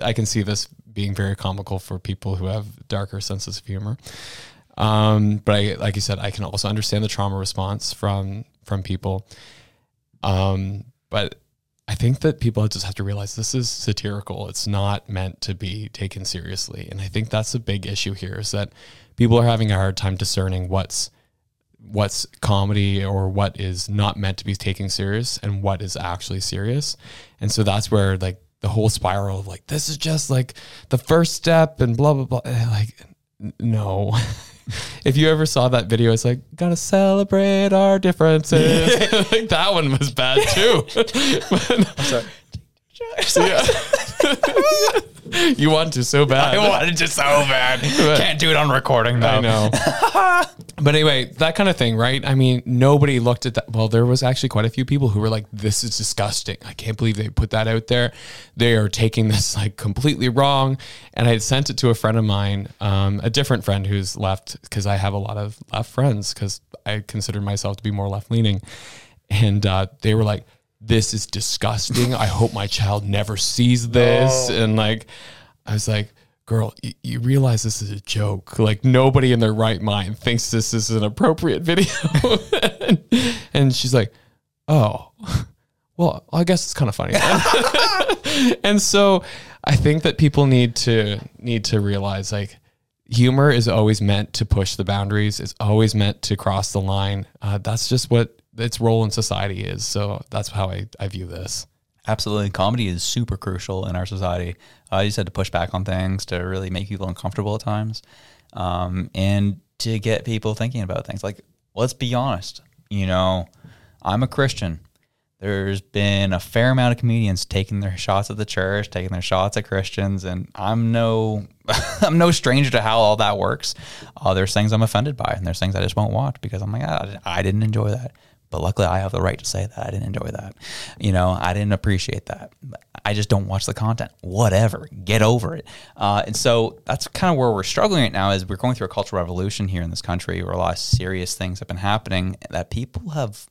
I can see this being very comical for people who have darker senses of humor. Um, but I, like you said, I can also understand the trauma response from from people. Um, but I think that people just have to realize this is satirical. It's not meant to be taken seriously. And I think that's a big issue here is that people are having a hard time discerning what's what's comedy or what is not meant to be taken serious and what is actually serious. And so that's where like the whole spiral of like this is just like the first step and blah blah blah eh, like no. if you ever saw that video, it's like gotta celebrate our differences. like that one was bad too. I'm sorry. you want to so bad. I wanted to so bad. Can't do it on recording though. I know. but anyway, that kind of thing, right? I mean, nobody looked at that. Well, there was actually quite a few people who were like, "This is disgusting. I can't believe they put that out there. They are taking this like completely wrong." And I had sent it to a friend of mine, um, a different friend who's left because I have a lot of left friends because I consider myself to be more left leaning, and uh, they were like. This is disgusting. I hope my child never sees this. And like, I was like, girl, you, you realize this is a joke. Like nobody in their right mind thinks this is an appropriate video. and, and she's like, oh, well, I guess it's kind of funny. and so I think that people need to need to realize like humor is always meant to push the boundaries. It's always meant to cross the line. Uh, that's just what its role in society is. So that's how I, I view this. Absolutely. Comedy is super crucial in our society. I uh, just had to push back on things to really make people uncomfortable at times um, and to get people thinking about things. Like, let's be honest, you know, I'm a Christian. There's been a fair amount of comedians taking their shots at the church, taking their shots at Christians, and I'm no, I'm no stranger to how all that works. Uh, there's things I'm offended by, and there's things I just won't watch because I'm like, ah, I didn't enjoy that. But luckily, I have the right to say that I didn't enjoy that. You know, I didn't appreciate that. I just don't watch the content. Whatever, get over it. Uh, and so that's kind of where we're struggling right now. Is we're going through a cultural revolution here in this country, where a lot of serious things have been happening that people have.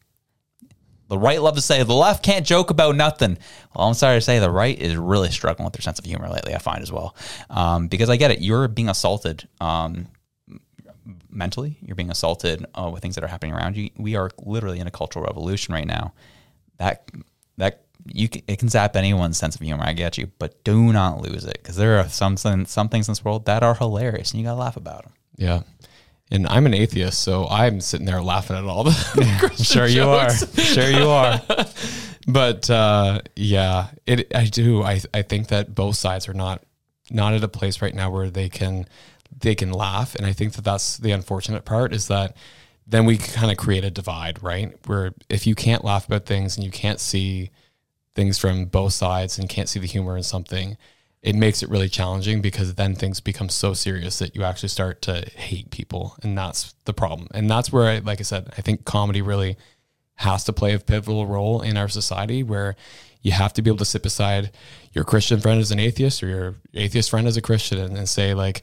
The right love to say the left can't joke about nothing. Well, I'm sorry to say the right is really struggling with their sense of humor lately. I find as well, um, because I get it. You're being assaulted. Um, mentally, you're being assaulted uh, with things that are happening around you. We are literally in a cultural revolution right now. That that you can, it can zap anyone's sense of humor. I get you, but do not lose it because there are some some things in this world that are hilarious, and you gotta laugh about them. Yeah. And I'm an atheist, so I'm sitting there laughing at all the. sure you are. Sure you are. but uh, yeah, it. I do. I I think that both sides are not not at a place right now where they can they can laugh. And I think that that's the unfortunate part is that then we kind of create a divide, right? Where if you can't laugh about things and you can't see things from both sides and can't see the humor in something, it makes it really challenging because then things become so serious that you actually start to hate people. And that's the problem. And that's where, I, like I said, I think comedy really has to play a pivotal role in our society where you have to be able to sit beside your Christian friend as an atheist or your atheist friend as a Christian and, and say, like,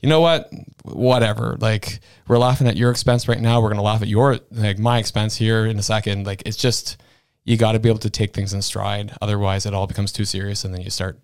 you know what? Whatever. Like we're laughing at your expense right now. We're gonna laugh at your like my expense here in a second. Like it's just you got to be able to take things in stride. Otherwise, it all becomes too serious, and then you start,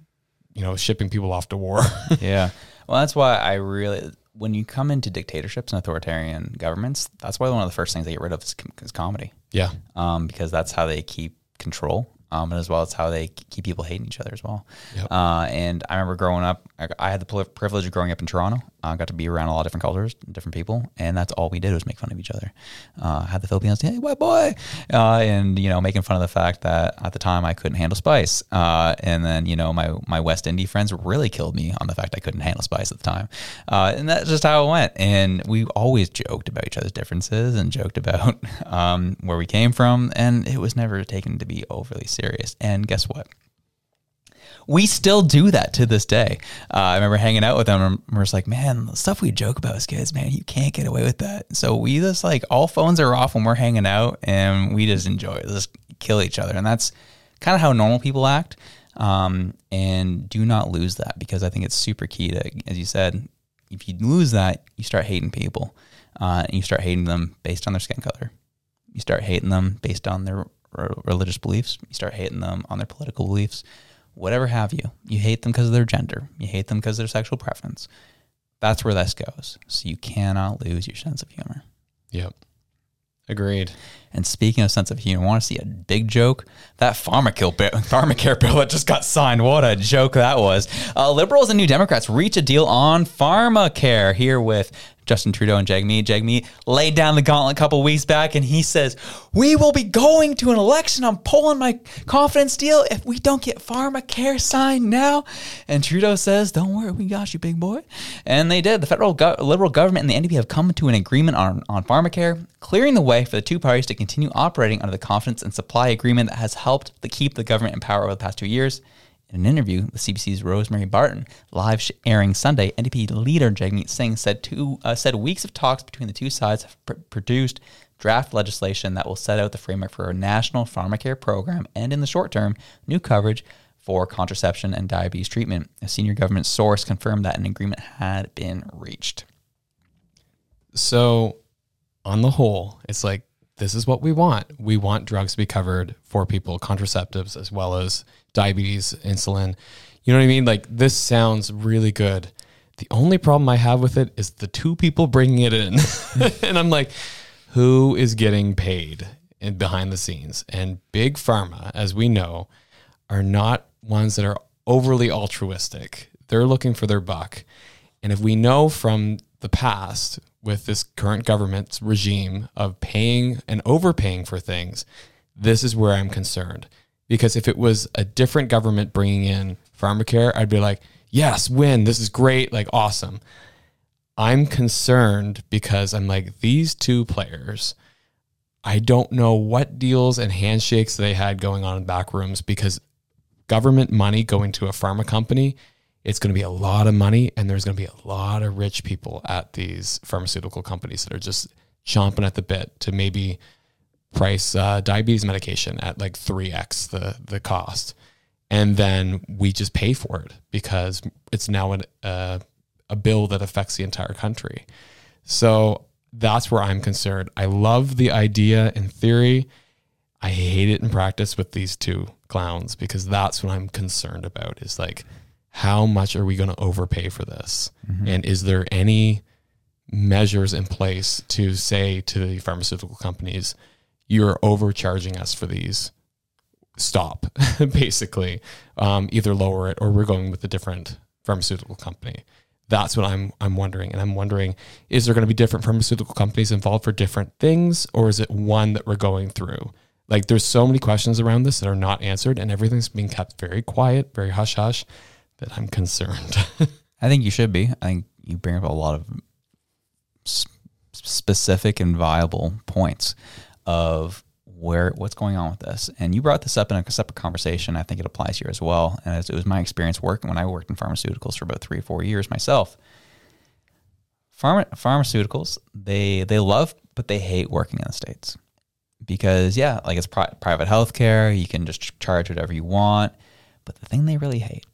you know, shipping people off to war. yeah. Well, that's why I really when you come into dictatorships and authoritarian governments, that's why one of the first things they get rid of is, is comedy. Yeah. Um, because that's how they keep control um, and as well as how they keep people hating each other as well. Yep. Uh, and I remember growing up, I had the privilege of growing up in Toronto. I got to be around a lot of different cultures, different people, and that's all we did was make fun of each other. Uh, had the Filipinos, hey, white boy, uh, and you know, making fun of the fact that at the time I couldn't handle spice, uh, and then you know, my my West Indie friends really killed me on the fact I couldn't handle spice at the time, uh, and that's just how it went. And we always joked about each other's differences and joked about um, where we came from, and it was never taken to be overly serious. And guess what? We still do that to this day. Uh, I remember hanging out with them and we're just like, man, the stuff we joke about as kids, man, you can't get away with that. So we just like all phones are off when we're hanging out and we just enjoy it, just kill each other. And that's kind of how normal people act. Um, and do not lose that because I think it's super key to, as you said, if you lose that, you start hating people uh, and you start hating them based on their skin color. You start hating them based on their religious beliefs. You start hating them on their political beliefs whatever have you. You hate them because of their gender. You hate them because of their sexual preference. That's where this goes. So you cannot lose your sense of humor. Yep. Agreed. And speaking of sense of humor, want to see a big joke? That pharmacare bill, pharmacare bill that just got signed. What a joke that was. Uh, liberals and New Democrats reach a deal on pharmacare here with Justin Trudeau and Jagmeet. Jagmeet laid down the gauntlet a couple weeks back and he says, We will be going to an election. I'm pulling my confidence deal if we don't get pharmacare signed now. And Trudeau says, Don't worry, we got you, big boy. And they did. The federal go- Liberal government and the NDP have come to an agreement on, on pharmacare, clearing the way for the two parties to continue operating under the confidence and supply agreement that has helped to keep the government in power over the past two years. In an interview with CBC's Rosemary Barton, live airing Sunday, NDP leader Jagmeet Singh said two uh, said weeks of talks between the two sides have pr- produced draft legislation that will set out the framework for a national pharmacare program and, in the short term, new coverage for contraception and diabetes treatment. A senior government source confirmed that an agreement had been reached. So, on the whole, it's like this is what we want. We want drugs to be covered for people, contraceptives as well as diabetes, insulin. You know what I mean? Like this sounds really good. The only problem I have with it is the two people bringing it in. and I'm like, who is getting paid in behind the scenes? And big pharma, as we know, are not ones that are overly altruistic. They're looking for their buck. And if we know from the past with this current government's regime of paying and overpaying for things, this is where I'm concerned. Because if it was a different government bringing in pharmacare, I'd be like, yes, win. This is great. Like, awesome. I'm concerned because I'm like, these two players, I don't know what deals and handshakes they had going on in back rooms because government money going to a pharma company, it's going to be a lot of money and there's going to be a lot of rich people at these pharmaceutical companies that are just chomping at the bit to maybe price uh, diabetes medication at like 3x the the cost. And then we just pay for it because it's now an, uh, a bill that affects the entire country. So that's where i'm concerned. I love the idea in theory. I hate it in practice with these two clowns because that's what i'm concerned about is like how much are we going to overpay for this Mhm. and is there any measures in place to say to the pharmaceutical companies, you're overcharging us for these. Stop, basically. Um, either lower it or we're going with a different pharmaceutical company. That's what I'm I'm wondering. And I'm wondering, is there going to be different pharmaceutical companies involved for different things, or is it one that we're going through? Like there's so many questions around this that are not answered and everything's being kept very quiet, very hush hush, that I'm concerned. I think you should be. I think you bring up a lot of s- specific and viable points of where what's going on with this. And you brought this up in a separate conversation. I think it applies here as well. And it was my experience working when I worked in pharmaceuticals for about three or four years myself. Pharma, pharmaceuticals, they they love but they hate working in the states because yeah, like it's pri- private healthcare. You can just charge whatever you want. But the thing they really hate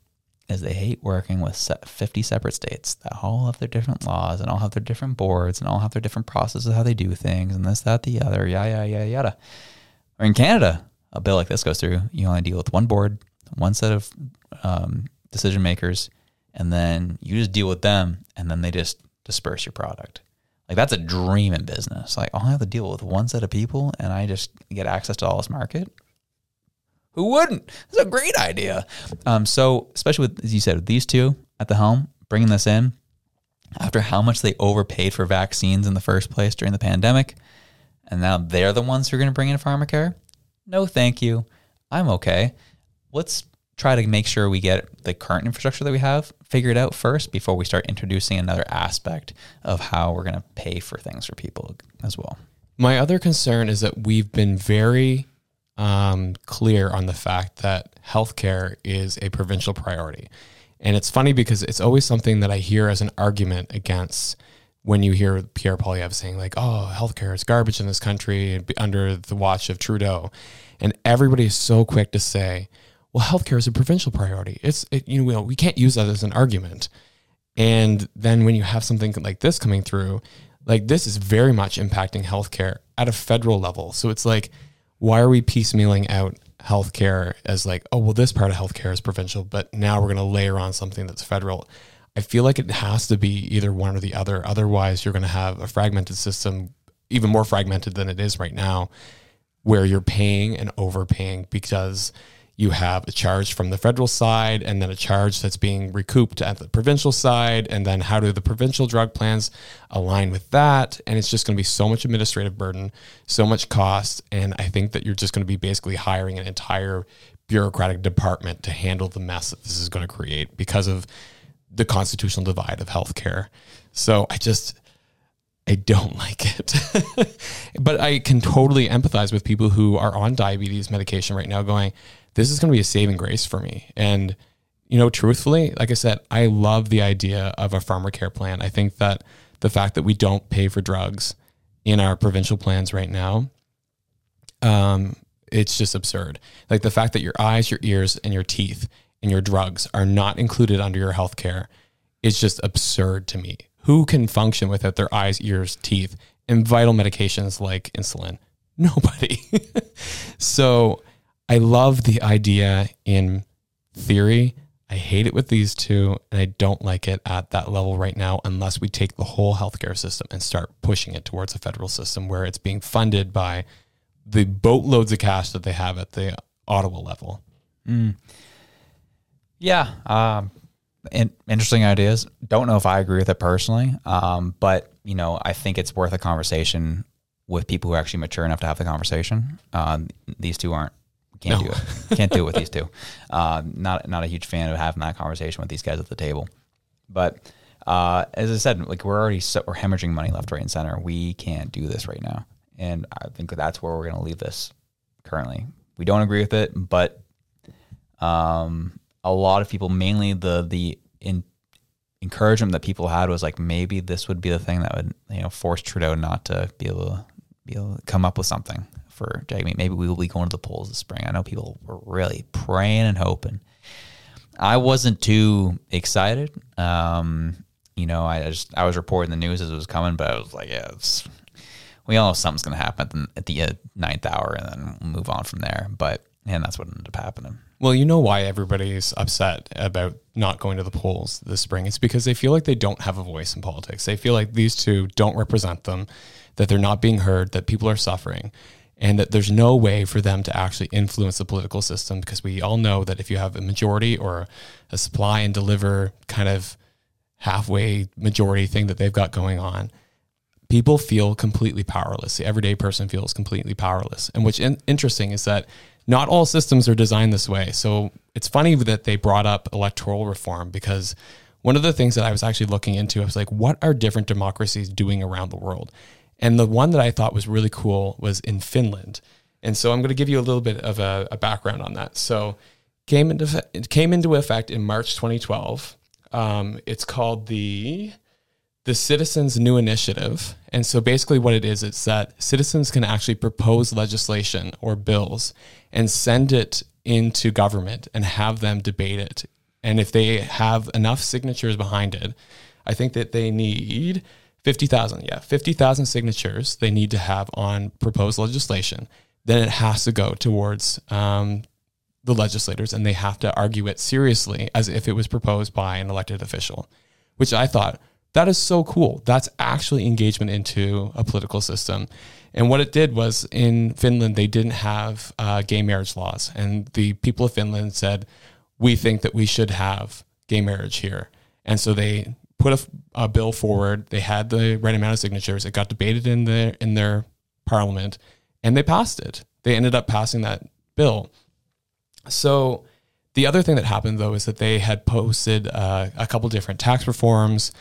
is they hate working with 50 separate states that all have their different laws and all have their different boards and all have their different processes of how they do things and this, that, the other, yada, yada, yada, yada. Or in Canada, a bill like this goes through, you only deal with one board, one set of um, decision makers, and then you just deal with them and then they just disperse your product. Like that's a dream in business. Like I'll have to deal with one set of people and I just get access to all this market. Who wouldn't? It's a great idea. Um, so, especially with, as you said, with these two at the helm, bringing this in after how much they overpaid for vaccines in the first place during the pandemic, and now they're the ones who are going to bring in pharmacare. No, thank you. I'm okay. Let's try to make sure we get the current infrastructure that we have figured out first before we start introducing another aspect of how we're going to pay for things for people as well. My other concern is that we've been very um, clear on the fact that healthcare is a provincial priority. And it's funny because it's always something that I hear as an argument against when you hear Pierre Poilievre saying, like, oh, healthcare is garbage in this country under the watch of Trudeau. And everybody is so quick to say, well, healthcare is a provincial priority. It's, it, you know, we can't use that as an argument. And then when you have something like this coming through, like this is very much impacting healthcare at a federal level. So it's like, why are we piecemealing out healthcare as like, oh, well, this part of healthcare is provincial, but now we're going to layer on something that's federal? I feel like it has to be either one or the other. Otherwise, you're going to have a fragmented system, even more fragmented than it is right now, where you're paying and overpaying because you have a charge from the federal side and then a charge that's being recouped at the provincial side. And then how do the provincial drug plans align with that? And it's just going to be so much administrative burden, so much cost. And I think that you're just going to be basically hiring an entire bureaucratic department to handle the mess that this is going to create because of the constitutional divide of healthcare. So I just, I don't like it. but I can totally empathize with people who are on diabetes medication right now going, this is going to be a saving grace for me. And, you know, truthfully, like I said, I love the idea of a pharmacare plan. I think that the fact that we don't pay for drugs in our provincial plans right now, um, it's just absurd. Like the fact that your eyes, your ears, and your teeth and your drugs are not included under your health care is just absurd to me. Who can function without their eyes, ears, teeth, and vital medications like insulin? Nobody. so I love the idea in theory. I hate it with these two, and I don't like it at that level right now unless we take the whole healthcare system and start pushing it towards a federal system where it's being funded by the boatloads of cash that they have at the Ottawa level. Mm. Yeah. Um, in, interesting ideas. Don't know if I agree with it personally, um, but you know, I think it's worth a conversation with people who are actually mature enough to have the conversation. Um, these two aren't Can't No. do it. Can't do it with these two. Uh, not not a huge fan of having that conversation with these guys at the table. But uh, as I said, like we're already so, we're hemorrhaging money left, right, and center. We can't do this right now, and I think that's where we're going to leave this. Currently, we don't agree with it, but um, a lot of people, mainly the the in, encouragement that people had was like maybe this would be the thing that would you know force Trudeau not to be able to be able to come up with something for Jagmeet. Maybe we will be going to the polls this spring. I know people were really praying and hoping. I wasn't too excited. Um, you know, I just I was reporting the news as it was coming, but I was like, yeah, we all know something's going to happen at the, at the uh, ninth hour, and then move on from there. But and that's what ended up happening. Well, you know why everybody's upset about not going to the polls this spring? It's because they feel like they don't have a voice in politics. They feel like these two don't represent them, that they're not being heard, that people are suffering, and that there's no way for them to actually influence the political system because we all know that if you have a majority or a supply and deliver kind of halfway majority thing that they've got going on, people feel completely powerless. The everyday person feels completely powerless. And what's in- interesting is that not all systems are designed this way. So it's funny that they brought up electoral reform because one of the things that I was actually looking into, I was like, what are different democracies doing around the world? And the one that I thought was really cool was in Finland. And so I'm going to give you a little bit of a, a background on that. So came into it came into effect in March 2012. Um, it's called the the Citizens New Initiative. And so basically what it is, it's that citizens can actually propose legislation or bills and send it into government and have them debate it. And if they have enough signatures behind it, I think that they need 50,000, yeah, 50,000 signatures they need to have on proposed legislation. Then it has to go towards um, the legislators and they have to argue it seriously as if it was proposed by an elected official, which I thought that is so cool. That's actually engagement into a political system. And what it did was in Finland, they didn't have uh, gay marriage laws. And the people of Finland said, we think that we should have gay marriage here. And so they put a, a bill forward. They had the right amount of signatures. It got debated in, the, in their parliament and they passed it. They ended up passing that bill. So the other thing that happened though is that they had posted uh, a couple different tax reforms,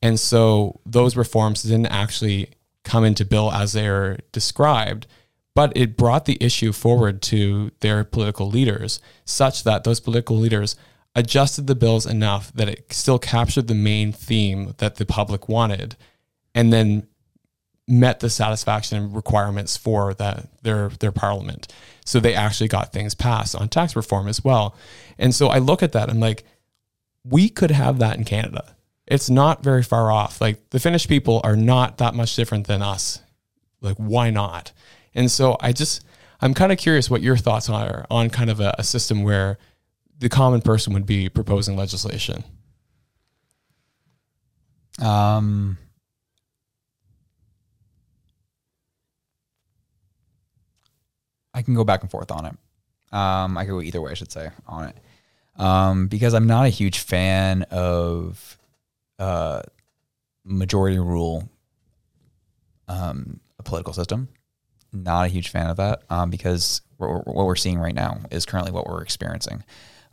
and so those reforms didn't actually come into bill as they are described, but it brought the issue forward to their political leaders, such that those political leaders adjusted the bills enough that it still captured the main theme that the public wanted, and then met the satisfaction requirements for that their their parliament. So they actually got things passed on tax reform as well. And so I look at that and like we could have that in Canada. It's not very far off. Like the Finnish people are not that much different than us. Like why not? And so I just I'm kind of curious what your thoughts are on kind of a, a system where the common person would be proposing legislation. Um, I can go back and forth on it. Um, I could go either way, I should say, on it. Um, because I'm not a huge fan of uh, majority rule um, a political system. Not a huge fan of that um, because what what we're seeing right now is currently what we're experiencing.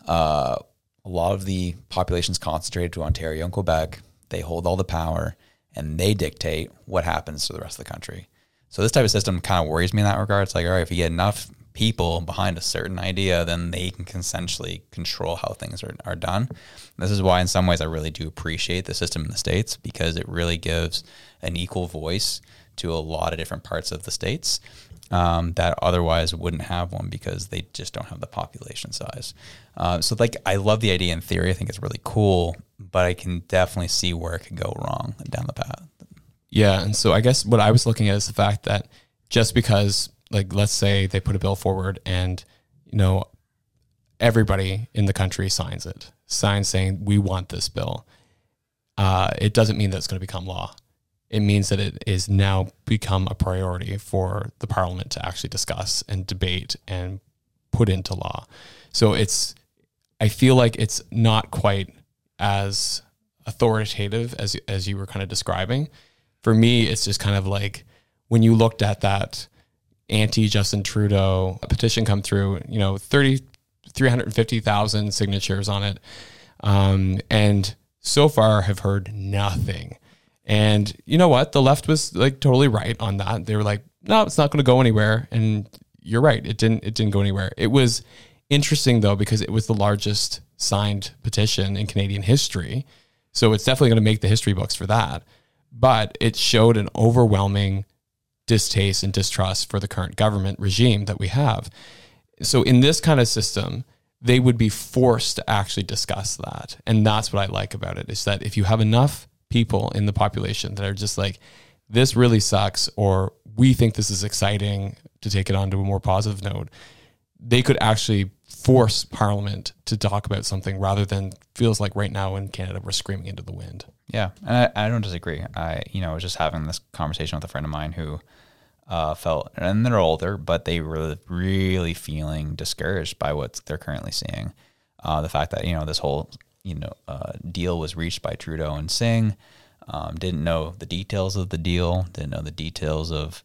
Uh, a lot of the population's concentrated to Ontario and Quebec. They hold all the power and they dictate what happens to the rest of the country. So this type of system kind of worries me in that regard. It's like, all right, if you get enough people behind a certain idea, then they can essentially control how things are, are done. This is why, in some ways, I really do appreciate the system in the States because it really gives an equal voice to a lot of different parts of the states um, that otherwise wouldn't have one because they just don't have the population size. Uh, so, like, I love the idea in theory. I think it's really cool, but I can definitely see where it could go wrong down the path. Yeah, and so I guess what I was looking at is the fact that just because, like, let's say they put a bill forward and you know everybody in the country signs it, signs saying we want this bill, uh, it doesn't mean that it's going to become law. It means that it is now become a priority for the parliament to actually discuss and debate and put into law. So it's, I feel like it's not quite as authoritative as as you were kind of describing for me, it's just kind of like when you looked at that anti Justin Trudeau petition come through, you know, 30, 350,000 signatures on it. Um, and so far have heard nothing. And you know what? The left was like totally right on that. They were like, no, it's not going to go anywhere. And you're right. It didn't, it didn't go anywhere. It was interesting though, because it was the largest signed petition in Canadian history. So it's definitely going to make the history books for that. But it showed an overwhelming distaste and distrust for the current government regime that we have. So in this kind of system, they would be forced to actually discuss that. And that's what I like about it is that if you have enough people in the population that are just like, this really sucks, or we think this is exciting to take it on to a more positive note, they could actually force Parliament to talk about something rather than feels like right now in Canada we're screaming into the wind. Yeah, I, I don't disagree. I you know I was just having this conversation with a friend of mine who uh, felt, and they're older, but they were really feeling discouraged by what they're currently seeing. Uh, the fact that you know this whole you know uh, deal was reached by Trudeau and Singh, um, didn't know the details of the deal, didn't know the details of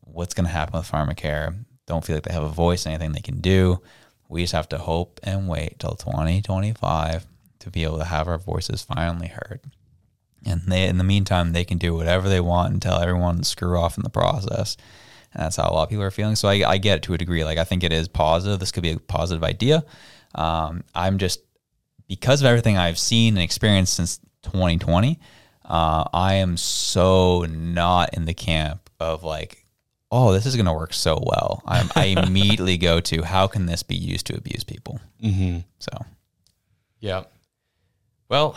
what's going to happen with pharmacare. Don't feel like they have a voice, anything they can do. We just have to hope and wait till 2025 to be able to have our voices finally heard. And they, in the meantime, they can do whatever they want and tell everyone to screw off in the process. And that's how a lot of people are feeling. So I, I get it to a degree. Like I think it is positive. This could be a positive idea. Um, I'm just because of everything I've seen and experienced since 2020. Uh, I am so not in the camp of like, oh, this is going to work so well. I'm, I immediately go to how can this be used to abuse people. Mm-hmm. So, yeah. Well,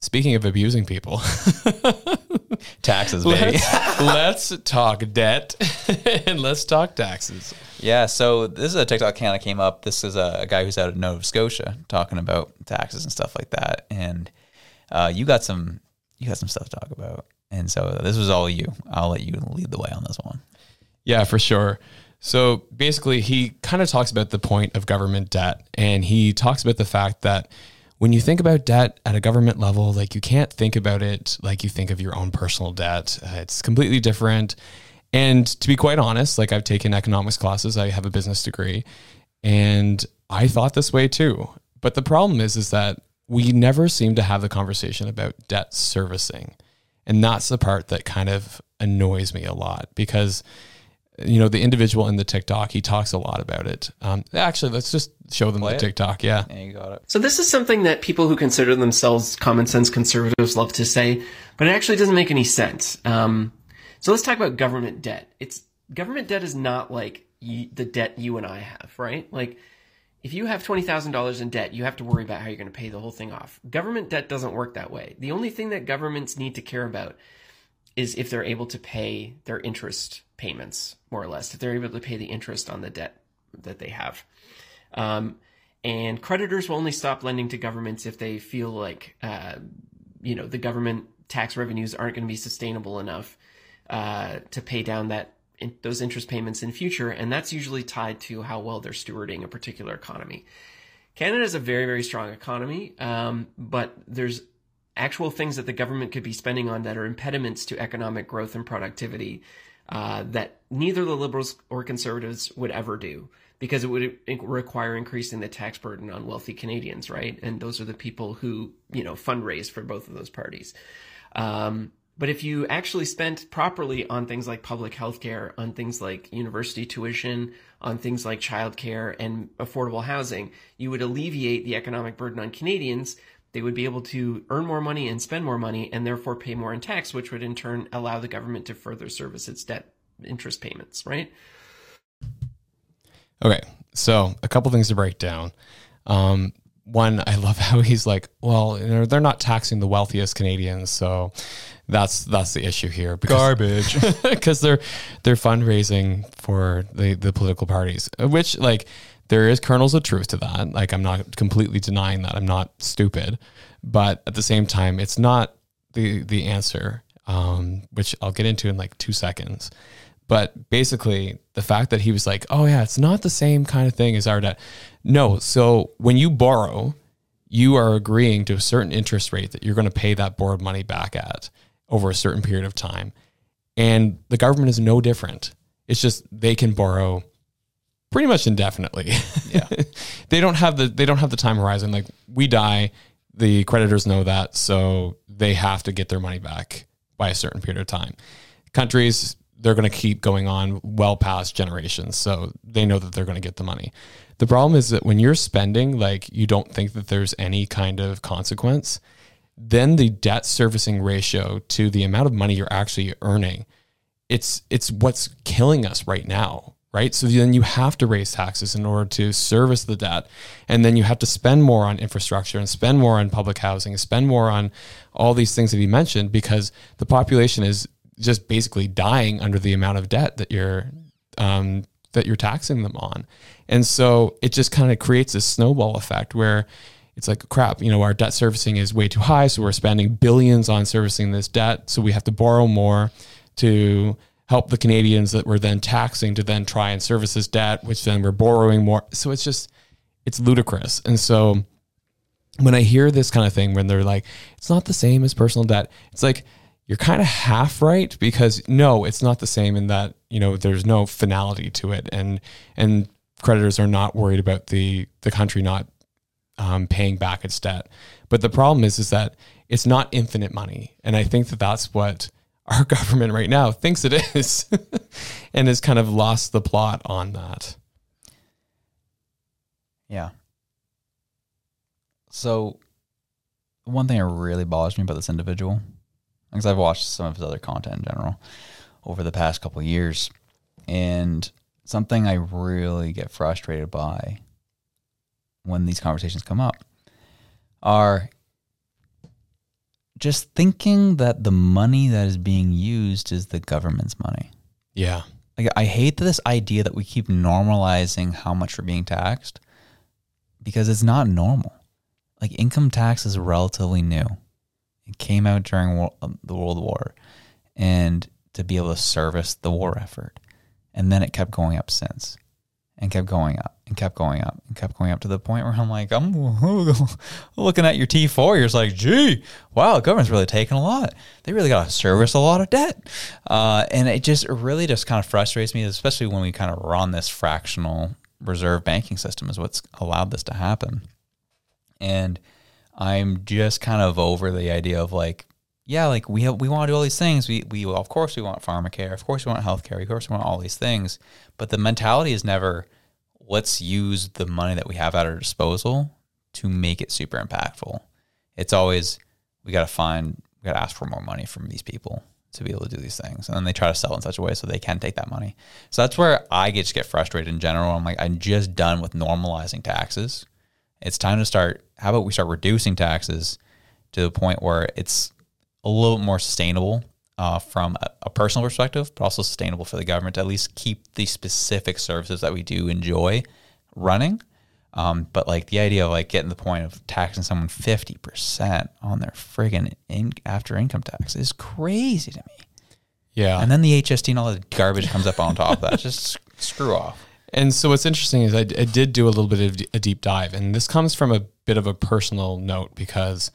speaking of abusing people, taxes, baby. Let's, let's talk debt and let's talk taxes. Yeah, so this is a TikTok account that came up. This is a, a, guy who's out of Nova Scotia talking about taxes and stuff like that. And uh, you got some you got some stuff to talk about. And so this was all you. I'll let you lead the way on this one. Yeah, for sure. So basically, he kind of talks about the point of government debt, and he talks about the fact that when you think about debt at a government level, like you can't think about it like you think of your own personal debt. Uh, it's completely different. And to be quite honest, like I've taken economics classes, I have a business degree, and I thought this way too. But the problem is, is that we never seem to have the conversation about debt servicing. And that's the part that kind of annoys me a lot because, you know, the individual in the TikTok, he talks a lot about it. Um, actually, let's just show them Play the it. TikTok. Yeah. Yeah, you got it. So this is something that people who consider themselves common sense conservatives love to say, but it actually doesn't make any sense. Um, so let's talk about government debt. It's government debt is not like y the debt you and I have, right? Like if you have $20,000 in debt, you have to worry about how you're going to pay the whole thing off. Government debt doesn't work that way. The only thing that governments need to care about is if they're able to pay their interest payments, more or less, if they're able to pay the interest on the debt that they have. Um, and creditors will only stop lending to governments if they feel like, uh, you know, the government tax revenues aren't going to be sustainable enough uh, to pay down that in, those interest payments in future, and that's usually tied to how well they're stewarding a particular economy. Canada is a very very strong economy, um, but there's actual things that the government could be spending on that are impediments to economic growth and productivity uh, that neither the liberals or conservatives would ever do because it would require increasing the tax burden on wealthy Canadians, right? And those are the people who you know fundraise for both of those parties. Um, but if you actually spent properly on things like public health care, on things like university tuition, on things like childcare and affordable housing, you would alleviate the economic burden on Canadians. They would be able to earn more money and spend more money and therefore pay more in tax, which would in turn allow the government to further service its debt interest payments, right? Okay. So a couple things to break down. Um, one, I love how he's like, well, you know, they're not taxing the wealthiest Canadians, so that's that's the issue here. Garbage. because they're they're fundraising for the the political parties, which like there is kernels of truth to that. Like I'm not completely denying that. I'm not stupid, but at the same time, it's not the the answer, um, which I'll get into in like two seconds. But basically, the fact that he was like, "Oh yeah, it's not the same kind of thing as our debt." No. So when you borrow, you are agreeing to a certain interest rate that you're going to pay that borrowed money back at over a certain period of time. And the government is no different. It's just they can borrow pretty much indefinitely. Yeah. they don't have the they don't have the time horizon. Like we die, the creditors know that, so they have to get their money back by a certain period of time. Countries, they're going to keep going on well past generations, so they know that they're going to get the money. The problem is that when you're spending like you don't think that there's any kind of consequence, then the debt servicing ratio to the amount of money you're actually earning, it's it's what's killing us right now right? So then you have to raise taxes in order to service the debt. And then you have to spend more on infrastructure and spend more on public housing and spend more on all these things that you mentioned because the population is just basically dying under the amount of debt that you're um, that you're taxing them on. And so it just kind of creates this snowball effect where it's like crap, you know, our debt servicing is way too high, so we're spending billions on servicing this debt, so we have to borrow more to help the Canadians that we're then taxing to then try and service this debt, which then we're borrowing more. So it's just, it's ludicrous. And so when I hear this kind of thing, when they're like, it's not the same as personal debt, it's like, you're kind of half right because no, it's not the same in that, you know, there's no finality to it. And, and creditors are not worried about the, the country not um, paying back its debt. But the problem is, is that it's not infinite money. And I think that that's what, our government right now thinks it is and has kind of lost the plot on that. Yeah. So, one thing that really bothers me about this individual, because I've watched some of his other content in general over the past couple years, and something I really get frustrated by when these conversations come up are just thinking that the money that is being used is the government's money. Yeah. Like I hate this idea that we keep normalizing how much we're being taxed because it's not normal. Like income tax is relatively new. It came out during um, the World War and to be able to service the war effort. And then it kept going up since and kept going up and kept going up and kept going up to the point where I'm like, I'm looking at your T4. You're just like, gee, wow, government's really taking a lot. They really got to service a lot of debt. Uh, and it just really just kind of frustrates me, especially when we kind of run this fractional reserve banking system, is what's allowed this to happen. And I'm just kind of over the idea of like, yeah, like we have, we want to do all these things. We, we, of course, we want pharmacare. Of course, we want healthcare. Of course, we want all these things. But the mentality is never, let's use the money that we have at our disposal to make it super impactful. It's always, we got to find, we got to ask for more money from these people to be able to do these things. And then they try to sell in such a way so they can take that money. So that's where I get just get frustrated in general. I'm like, I'm just done with normalizing taxes. It's time to start. How about we start reducing taxes to the point where it's a little more sustainable uh, from a, a, personal perspective, but also sustainable for the government to at least keep the specific services that we do enjoy running. Um, but like the idea of like getting the point of taxing someone fifty percent on their friggin' in, after income tax is crazy to me. Yeah, and then the HST and all the garbage comes up on top of that. Just screw off. And so what's interesting is I, I did do a little bit of a deep dive, and this comes from a bit of a personal note because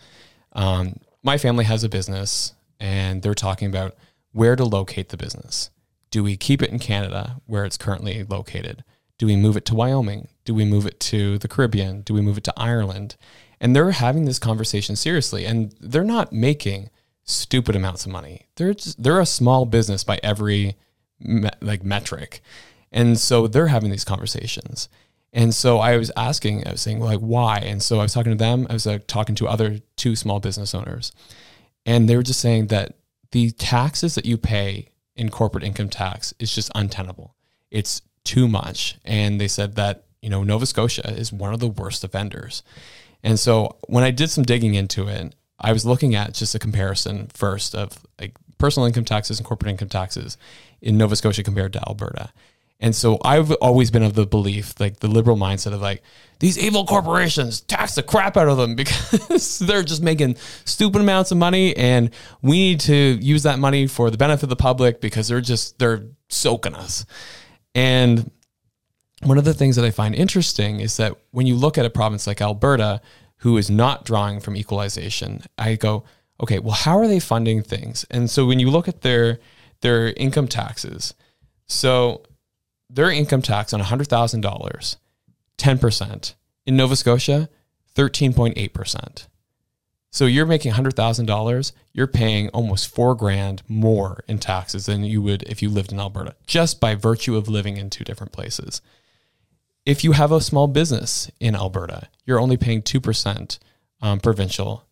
um, my family has a business and they're talking about where to locate the business. Do we keep it in Canada where it's currently located? Do we move it to Wyoming? Do we move it to the Caribbean? Do we move it to Ireland? And they're having this conversation seriously and they're not making stupid amounts of money. They're just, they're a small business by every me, like metric. And so they're having these conversations. And so I was asking, I was saying like why? And so I was talking to them, I was like, talking to other two small business owners. And they were just saying that the taxes that you pay in corporate income tax is just untenable. It's too much. And they said that, you know, Nova Scotia is one of the worst offenders. And so when I did some digging into it, I was looking at just a comparison first of like personal income taxes and corporate income taxes in Nova Scotia compared to Alberta. And so I've always been of the belief, like the liberal mindset of like, these evil corporations tax the crap out of them because they're just making stupid amounts of money and we need to use that money for the benefit of the public because they're just they're soaking us. And one of the things that I find interesting is that when you look at a province like Alberta who is not drawing from equalization, I go, okay, well how are they funding things? And so when you look at their their income taxes, So their income tax on $100,000, 10%. In Nova Scotia, 13.8%. So you're making $100,000, you're paying almost four grand more in taxes than you would if you lived in Alberta, just by virtue of living in two different places. If you have a small business in Alberta, you're only paying 2% um, provincial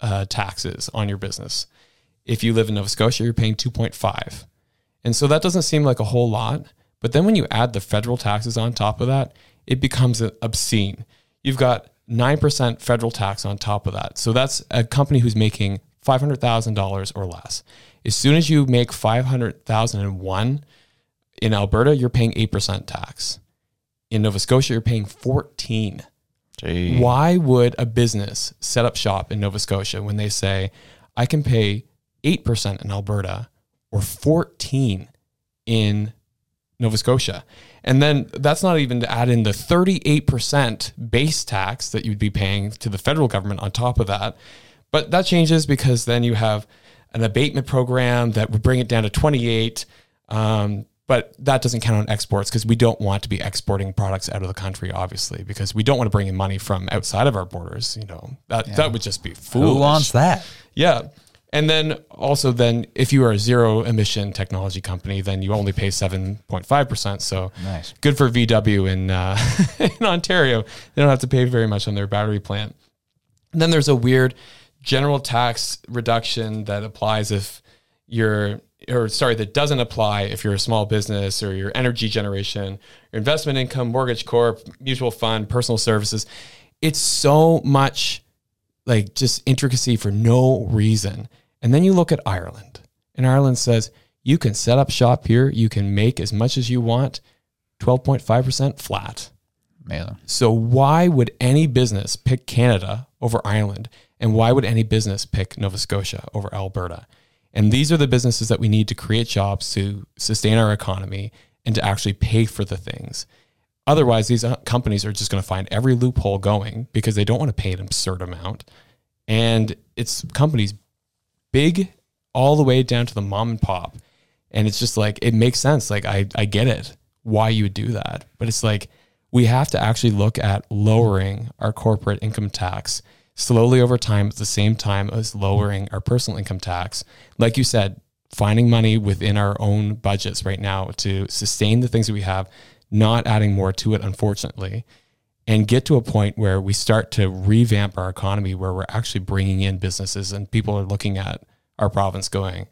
uh, taxes on your business. If you live in Nova Scotia, you're paying 2.5. And so that doesn't seem like a whole lot, but then when you add the federal taxes on top of that, it becomes obscene. You've got 9% federal tax on top of that. So that's a company who's making $500,000 or less. As soon as you make 500,001 in Alberta, you're paying 8% tax. In Nova Scotia, you're paying 14. Gee. Why would a business set up shop in Nova Scotia when they say I can pay 8% in Alberta or 14 in Nova Scotia? And then that's not even to add in the 38% base tax that you'd be paying to the federal government on top of that. But that changes because then you have an abatement program that would bring it down to 28. Um, but that doesn't count on exports because we don't want to be exporting products out of the country, obviously, because we don't want to bring in money from outside of our borders. You know, that, Yeah. that would just be foolish. Who wants that? Yeah. And then also then if you are a zero emission technology company, then you only pay 7.5%. So Nice. good for VW in, uh, in Ontario. They don't have to pay very much on their battery plant. And then there's a weird general tax reduction that applies if you're, or sorry, that doesn't apply if you're a small business or your energy generation, your investment income, mortgage corp, mutual fund, personal services. It's so much like just intricacy for no reason. And then you look at Ireland, and Ireland says you can set up shop here, you can make as much as you want, 12.5% flat. Amazing. So why would any business pick Canada over Ireland? And why would any business pick Nova Scotia over Alberta? And these are the businesses that we need to create jobs to sustain our economy and to actually pay for the things. Otherwise, these uh, companies are just going to find every loophole going because they don't want to pay an absurd amount. And it's companies big all the way down to the mom and pop. And it's just like, it makes sense. Like, I, I get it why you would do that. But it's like, we have to actually look at lowering our corporate income tax slowly over time at the same time as lowering our personal income tax. Like you said, finding money within our own budgets right now to sustain the things that we have, not adding more to it, unfortunately, and get to a point where we start to revamp our economy where we're actually bringing in businesses and people are looking at our province going,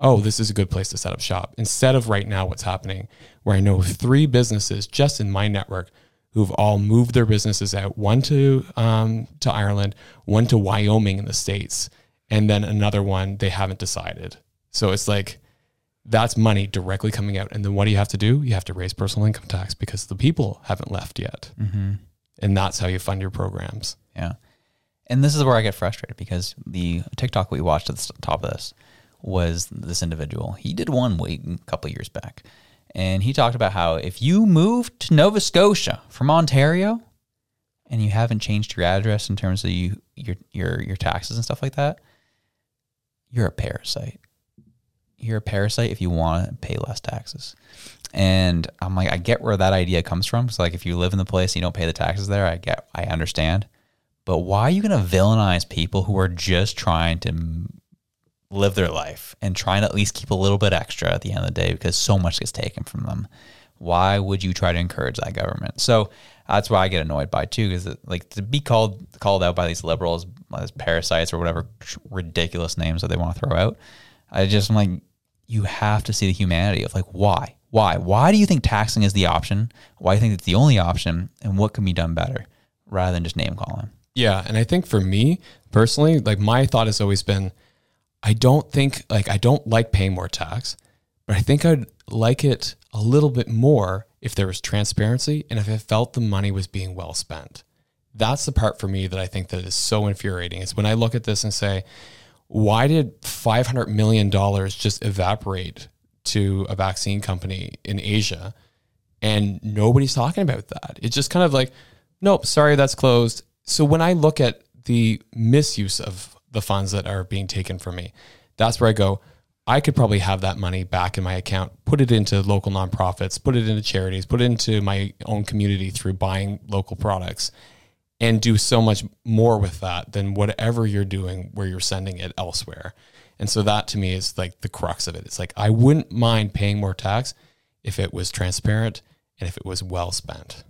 oh, this is a good place to set up shop. Instead of right now, what's happening, where I know three businesses just in my network who've all moved their businesses out one to um, to Ireland, one to Wyoming in the states, and then another one they haven't decided. So it's like that's money directly coming out. And then what do you have to do? You have to raise personal income tax because the people haven't left yet. Mhm. And that's how you fund your programs. Yeah. And this is where I get frustrated because the TikTok we watched at the top of this was this individual. He did one week a couple years back. And he talked about how if you moved to Nova Scotia from Ontario and you haven't changed your address in terms of you your your your taxes and stuff like that, you're a parasite. You're a parasite if you want to pay less taxes. And I'm like, I get where that idea comes from. So like if you live in the place and you don't pay the taxes there, I get, I understand. But why are you going to villainize people who are just trying to live their life and trying to at least keep a little bit extra at the end of the day because so much gets taken from them? Why would you try to encourage that government? So that's why I get annoyed by too, because like to be called called out by these liberals as parasites or whatever ridiculous names that they want to throw out. I just am like, you have to see the humanity of like why, why, why do you think taxing is the option? Why do you think it's the only option, and what can be done better rather than just name calling? Yeah. And I think for me personally, like my thought has always been I don't think, like, I don't like paying more tax, but I think I'd like it a little bit more if there was transparency and if I felt the money was being well spent. That's the part for me that I think that is so infuriating is when I look at this and say, why did $500 million just evaporate to a vaccine company in Asia and nobody's talking about that? It's just kind of like, nope, sorry, that's closed. So when I look at the misuse of the funds that are being taken from me, that's where I go, I could probably have that money back in my account, put it into local nonprofits, put it into charities, put it into my own community through buying local products and do so much more with that than whatever you're doing where you're sending it elsewhere. And so that to me is like the crux of it. It's like I wouldn't mind paying more tax if it was transparent and if it was well spent.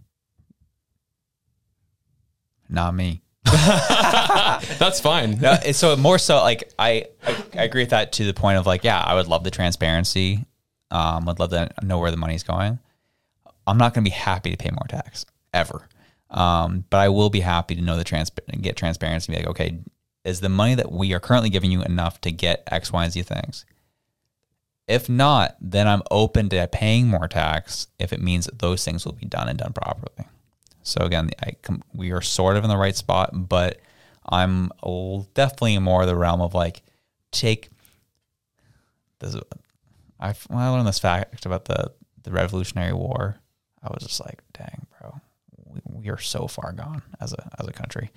Not me. That's fine. No, so more so like I, I I agree with that to the point of like yeah I would love the transparency. Um, I'd love to know where the money's going. I'm not going to be happy to pay more tax ever, um, but I will be happy to know the trans get transparency. And be like, okay, is the money that we are currently giving you enough to get X, Y, and Z things? If not, then I'm open to paying more tax if it means that those things will be done and done properly. So again, I we are sort of in the right spot, but I'm definitely more the realm of like take this. I when I learned this fact about the the Revolutionary War, I was just like, dang, bro, we, we are so far gone as a as a country.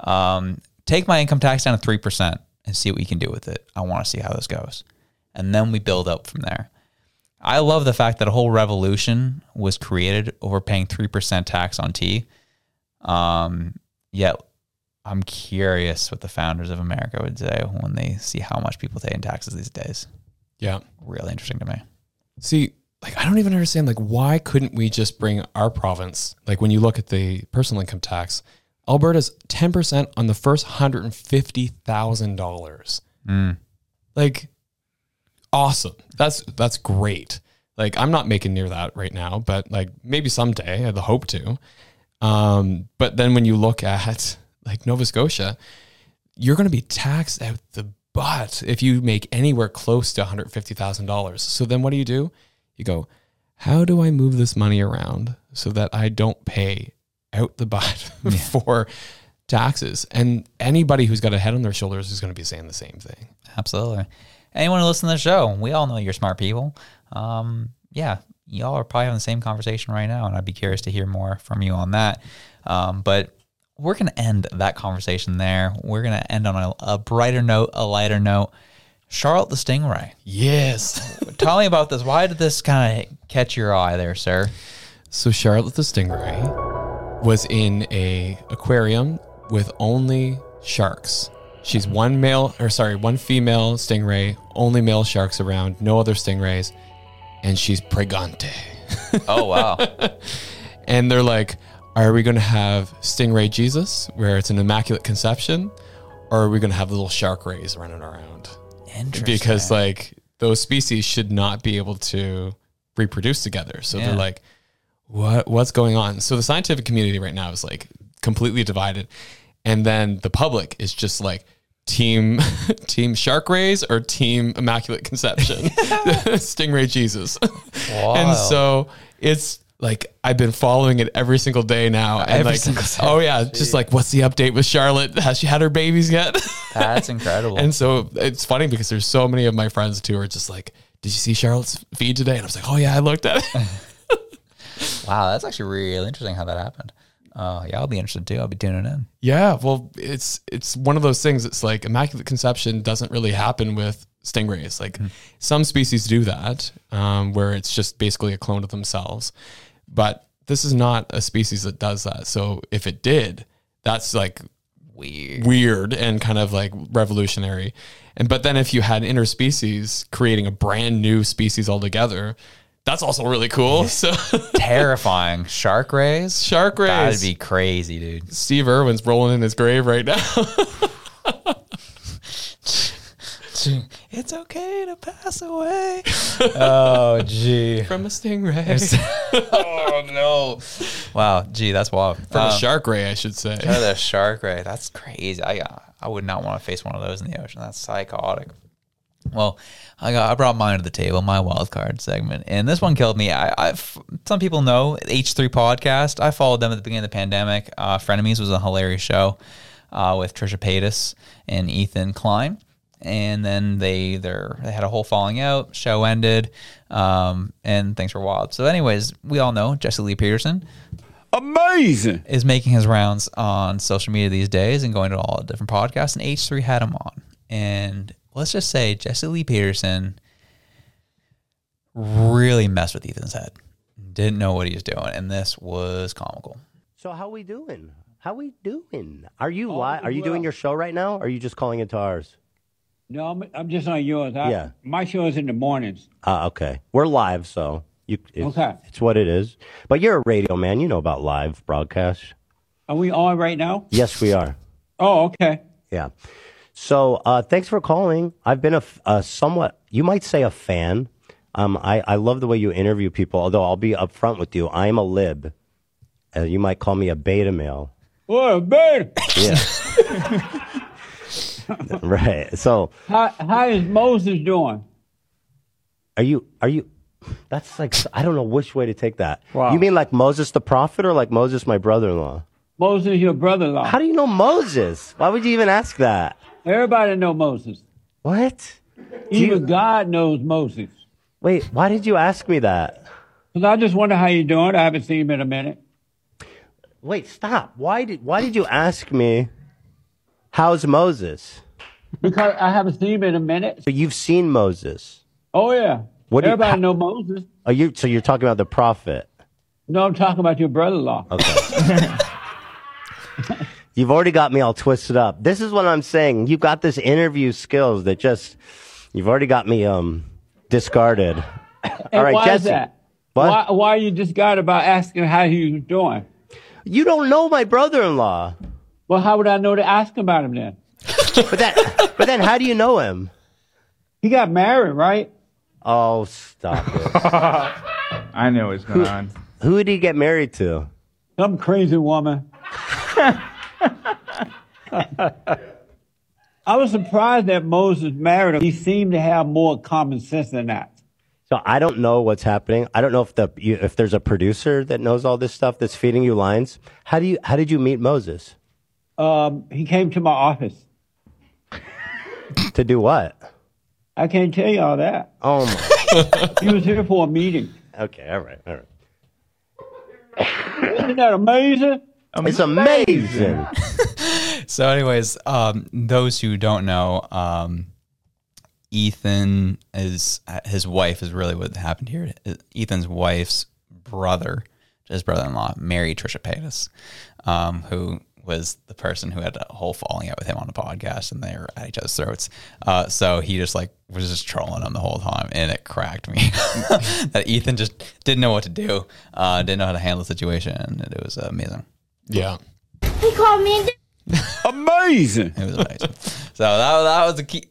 Um, take my income tax down to three percent and see what we can do with it. I want to see how this goes, and then we build up from there. I love the fact that a whole revolution was created over paying 3% tax on tea. Um, yet I'm curious what the founders of America would say when they see how much people pay in taxes these days. Yeah. Really interesting to me. See, like I don't even understand like why couldn't we just bring our province like when you look at the personal income tax, Alberta's 10% on the first $150,000. Mm. Like awesome. That's that's great. Like I'm not making near that right now, but like maybe someday I have the hope to. Um, but then when you look at like Nova Scotia, you're going to be taxed out the butt if you make anywhere close to $150,000. So then what do you do? You go, how do I move this money around so that I don't pay out the butt for taxes? And anybody who's got a head on their shoulders is going to be saying the same thing. Absolutely. Anyone who listens to the show, we all know you're smart people. Um, yeah, y'all are probably having the same conversation right now, and I'd be curious to hear more from you on that. Um, but we're going to end that conversation there. We're going to end on a, a brighter note, a lighter note. Charlotte the Stingray. Yes. Tell me about this. Why did this kind of catch your eye there, sir? So Charlotte the Stingray was in a aquarium with only sharks. She's one male, or sorry, one female stingray, only male sharks around, no other stingrays, and she's pregante. Oh wow! and they're like, "Are we going to have stingray Jesus, where it's an immaculate conception, or are we going to have little shark rays running around?" Interesting. Because like those species should not be able to reproduce together. So Yeah. they're like, "What? What's going on?" So the scientific community right now is like completely divided, and then the public is just like team team shark rays or team immaculate conception. Stingray jesus. And so it's like i've been following it every single day now. And Every like single day. oh yeah just like what's the update with charlotte? Has she had her babies yet? That's incredible. and so it's funny because there's so many of my friends too are just like did you see charlotte's feed today? And i was like oh yeah i looked at it wow, that's actually really interesting how that happened. Uh, yeah, I'll be interested too. I'll be tuning in. Yeah, well, it's it's one of those things. It's like immaculate conception doesn't really happen with stingrays. Like some species do that, um, where it's just basically a clone of themselves. But this is not a species that does that. So if it did, that's like weird, weird, and kind of like revolutionary. And but then if you had interspecies creating a brand new species altogether, that's also really cool. So Terrifying. Shark rays? Shark rays. That'd be crazy, dude. Steve Irwin's rolling in his grave right now. It's okay to pass away. oh, gee. From a stingray. oh, no. Wow, gee, that's wild. From Uh, a shark ray, I should say. Oh, the shark ray. That's crazy. I uh, I would not want to face one of those in the ocean. That's psychotic. Well, I got I brought mine to the table, my wild card segment, and this one killed me. I, I've some people know H three podcast. I followed them at the beginning of the pandemic. Uh, Frenemies was a hilarious show uh, with Trisha Paytas and Ethan Klein, and then they they they had a whole falling out. Show ended, um, and things were wild. So, anyways, we all know Jesse Lee Peterson Amazing. is making his rounds on social media these days and going to all the different podcasts. And H3 had him on. And let's just say Jesse Lee Peterson really messed with Ethan's head. Didn't know what he was doing, and this was comical. So how we doing? How we doing? Are you All live? Are you doing your show right now? Or are you just calling into ours? No, I'm, I'm just on yours. I, Yeah. My show is in the mornings. Uh, okay, we're live, so you. It's, Okay. it's what it is. But you're a radio man. You know about live broadcasts. Are we on right now? Yes, we are. Oh, okay. Yeah. So uh, thanks for calling. I've been a somewhat, you might say, a fan. Um, I, I love the way you interview people. Although I'll be upfront with you, I'm a lib. Uh, you might call me a beta male. Oh, man. Yeah. right. So How, how is Moses doing? are you are you? That's like I don't know which way to take that. Wow. You mean like Moses the prophet or like Moses my brother-in-law? Moses, your brother-in-law. How do you know Moses? Why would you even ask that? Everybody know Moses. What? Even God knows Moses. Wait, why did you ask me that? Because I just wonder how you're doing. I haven't seen him in a minute. Wait, stop. Why did why did you ask me how's Moses? Because I haven't seen him in a minute. So you've seen Moses. Oh, yeah. What you- Everybody how- know Moses. Oh, you so you're talking about the prophet. No, I'm talking about your brother-in-law. Okay. You've already got me all twisted up. This is what I'm saying. You've got this interview skills that just you've already got me um discarded. And all right, why Jesse. is that? What? Why, why you just got about asking how he was doing? You don't know my brother-in-law. Well, how would I know to ask about him then? but then, but then, how do you know him? He got married, right? Oh, stop it! I know what's going on. Who did he get married to? Some crazy woman. I was surprised that Moses married him. He seemed to have more common sense than that. So I don't know what's happening. I don't know if the if there's a producer that knows all this stuff that's feeding you lines. How do you how did you meet Moses? Um, he came to my office. To do what? I can't tell you all that. Oh my. He was here for a meeting. okay, all right, all right. Isn't that amazing? It's amazing. So, anyways, um, those who don't know, um, Ethan is his wife is really what happened here. Ethan's wife's brother, his brother-in-law, married Trisha Paytas, um, who was the person who had a whole falling out with him on the podcast, and they were at each other's throats. Uh, so he just like was just trolling him the whole time, and it cracked me that Ethan just didn't know what to do, uh, didn't know how to handle the situation, and it was amazing. Yeah. He called me. Amazing. It was amazing. so that, that was the key,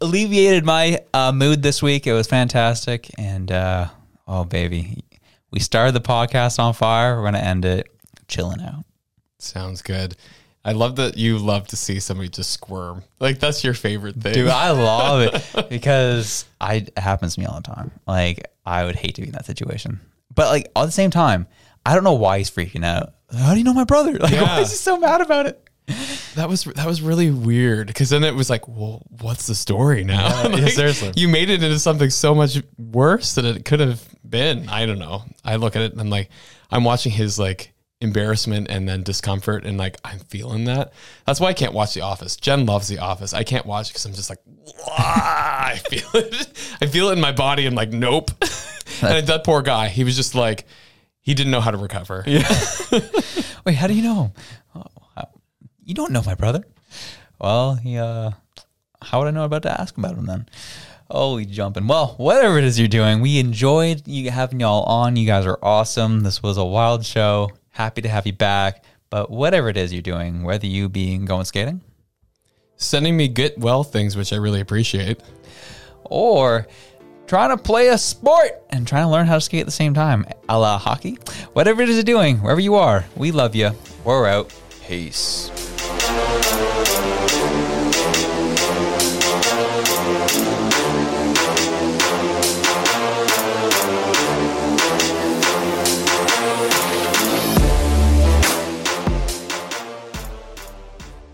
alleviated my uh, mood this week. It was fantastic. And uh, oh, baby, we started the podcast on fire. We're going to end it chilling out. Sounds good. I love that you love to see somebody just squirm. Like that's your favorite thing. Dude, I love it because I, it happens to me all the time. Like, I would hate to be in that situation. But, like, at the same time, I don't know why he's freaking out. How do you know my brother? Like, why is he so mad about it? That was that was really weird because then it was like, well, what's the story now? Yeah, yeah, seriously. you made it into something so much worse than it could have been. I don't know. I look at it and I'm like, I'm watching his like embarrassment and then discomfort and like I'm feeling that. That's why I can't watch The Office. Jen loves The Office. I can't watch because I'm just like, I feel it. I feel it in my body. and like, nope. and that poor guy, he was just like, he didn't know how to recover. Yeah. Wait, how do you know him? Oh, how- you don't know my brother. Well, he, uh, how would I know about to ask about him then? Holy jumping. Well, whatever it is you're doing, we enjoyed you having y'all on. You guys are awesome. This was a wild show. Happy to have you back. But whatever it is you're doing, whether you being going skating Sending me get well things, which I really appreciate. or trying to play a sport and trying to learn how to skate at the same time, a la hockey, whatever it is you're doing, wherever you are, we love you. We're out. Peace.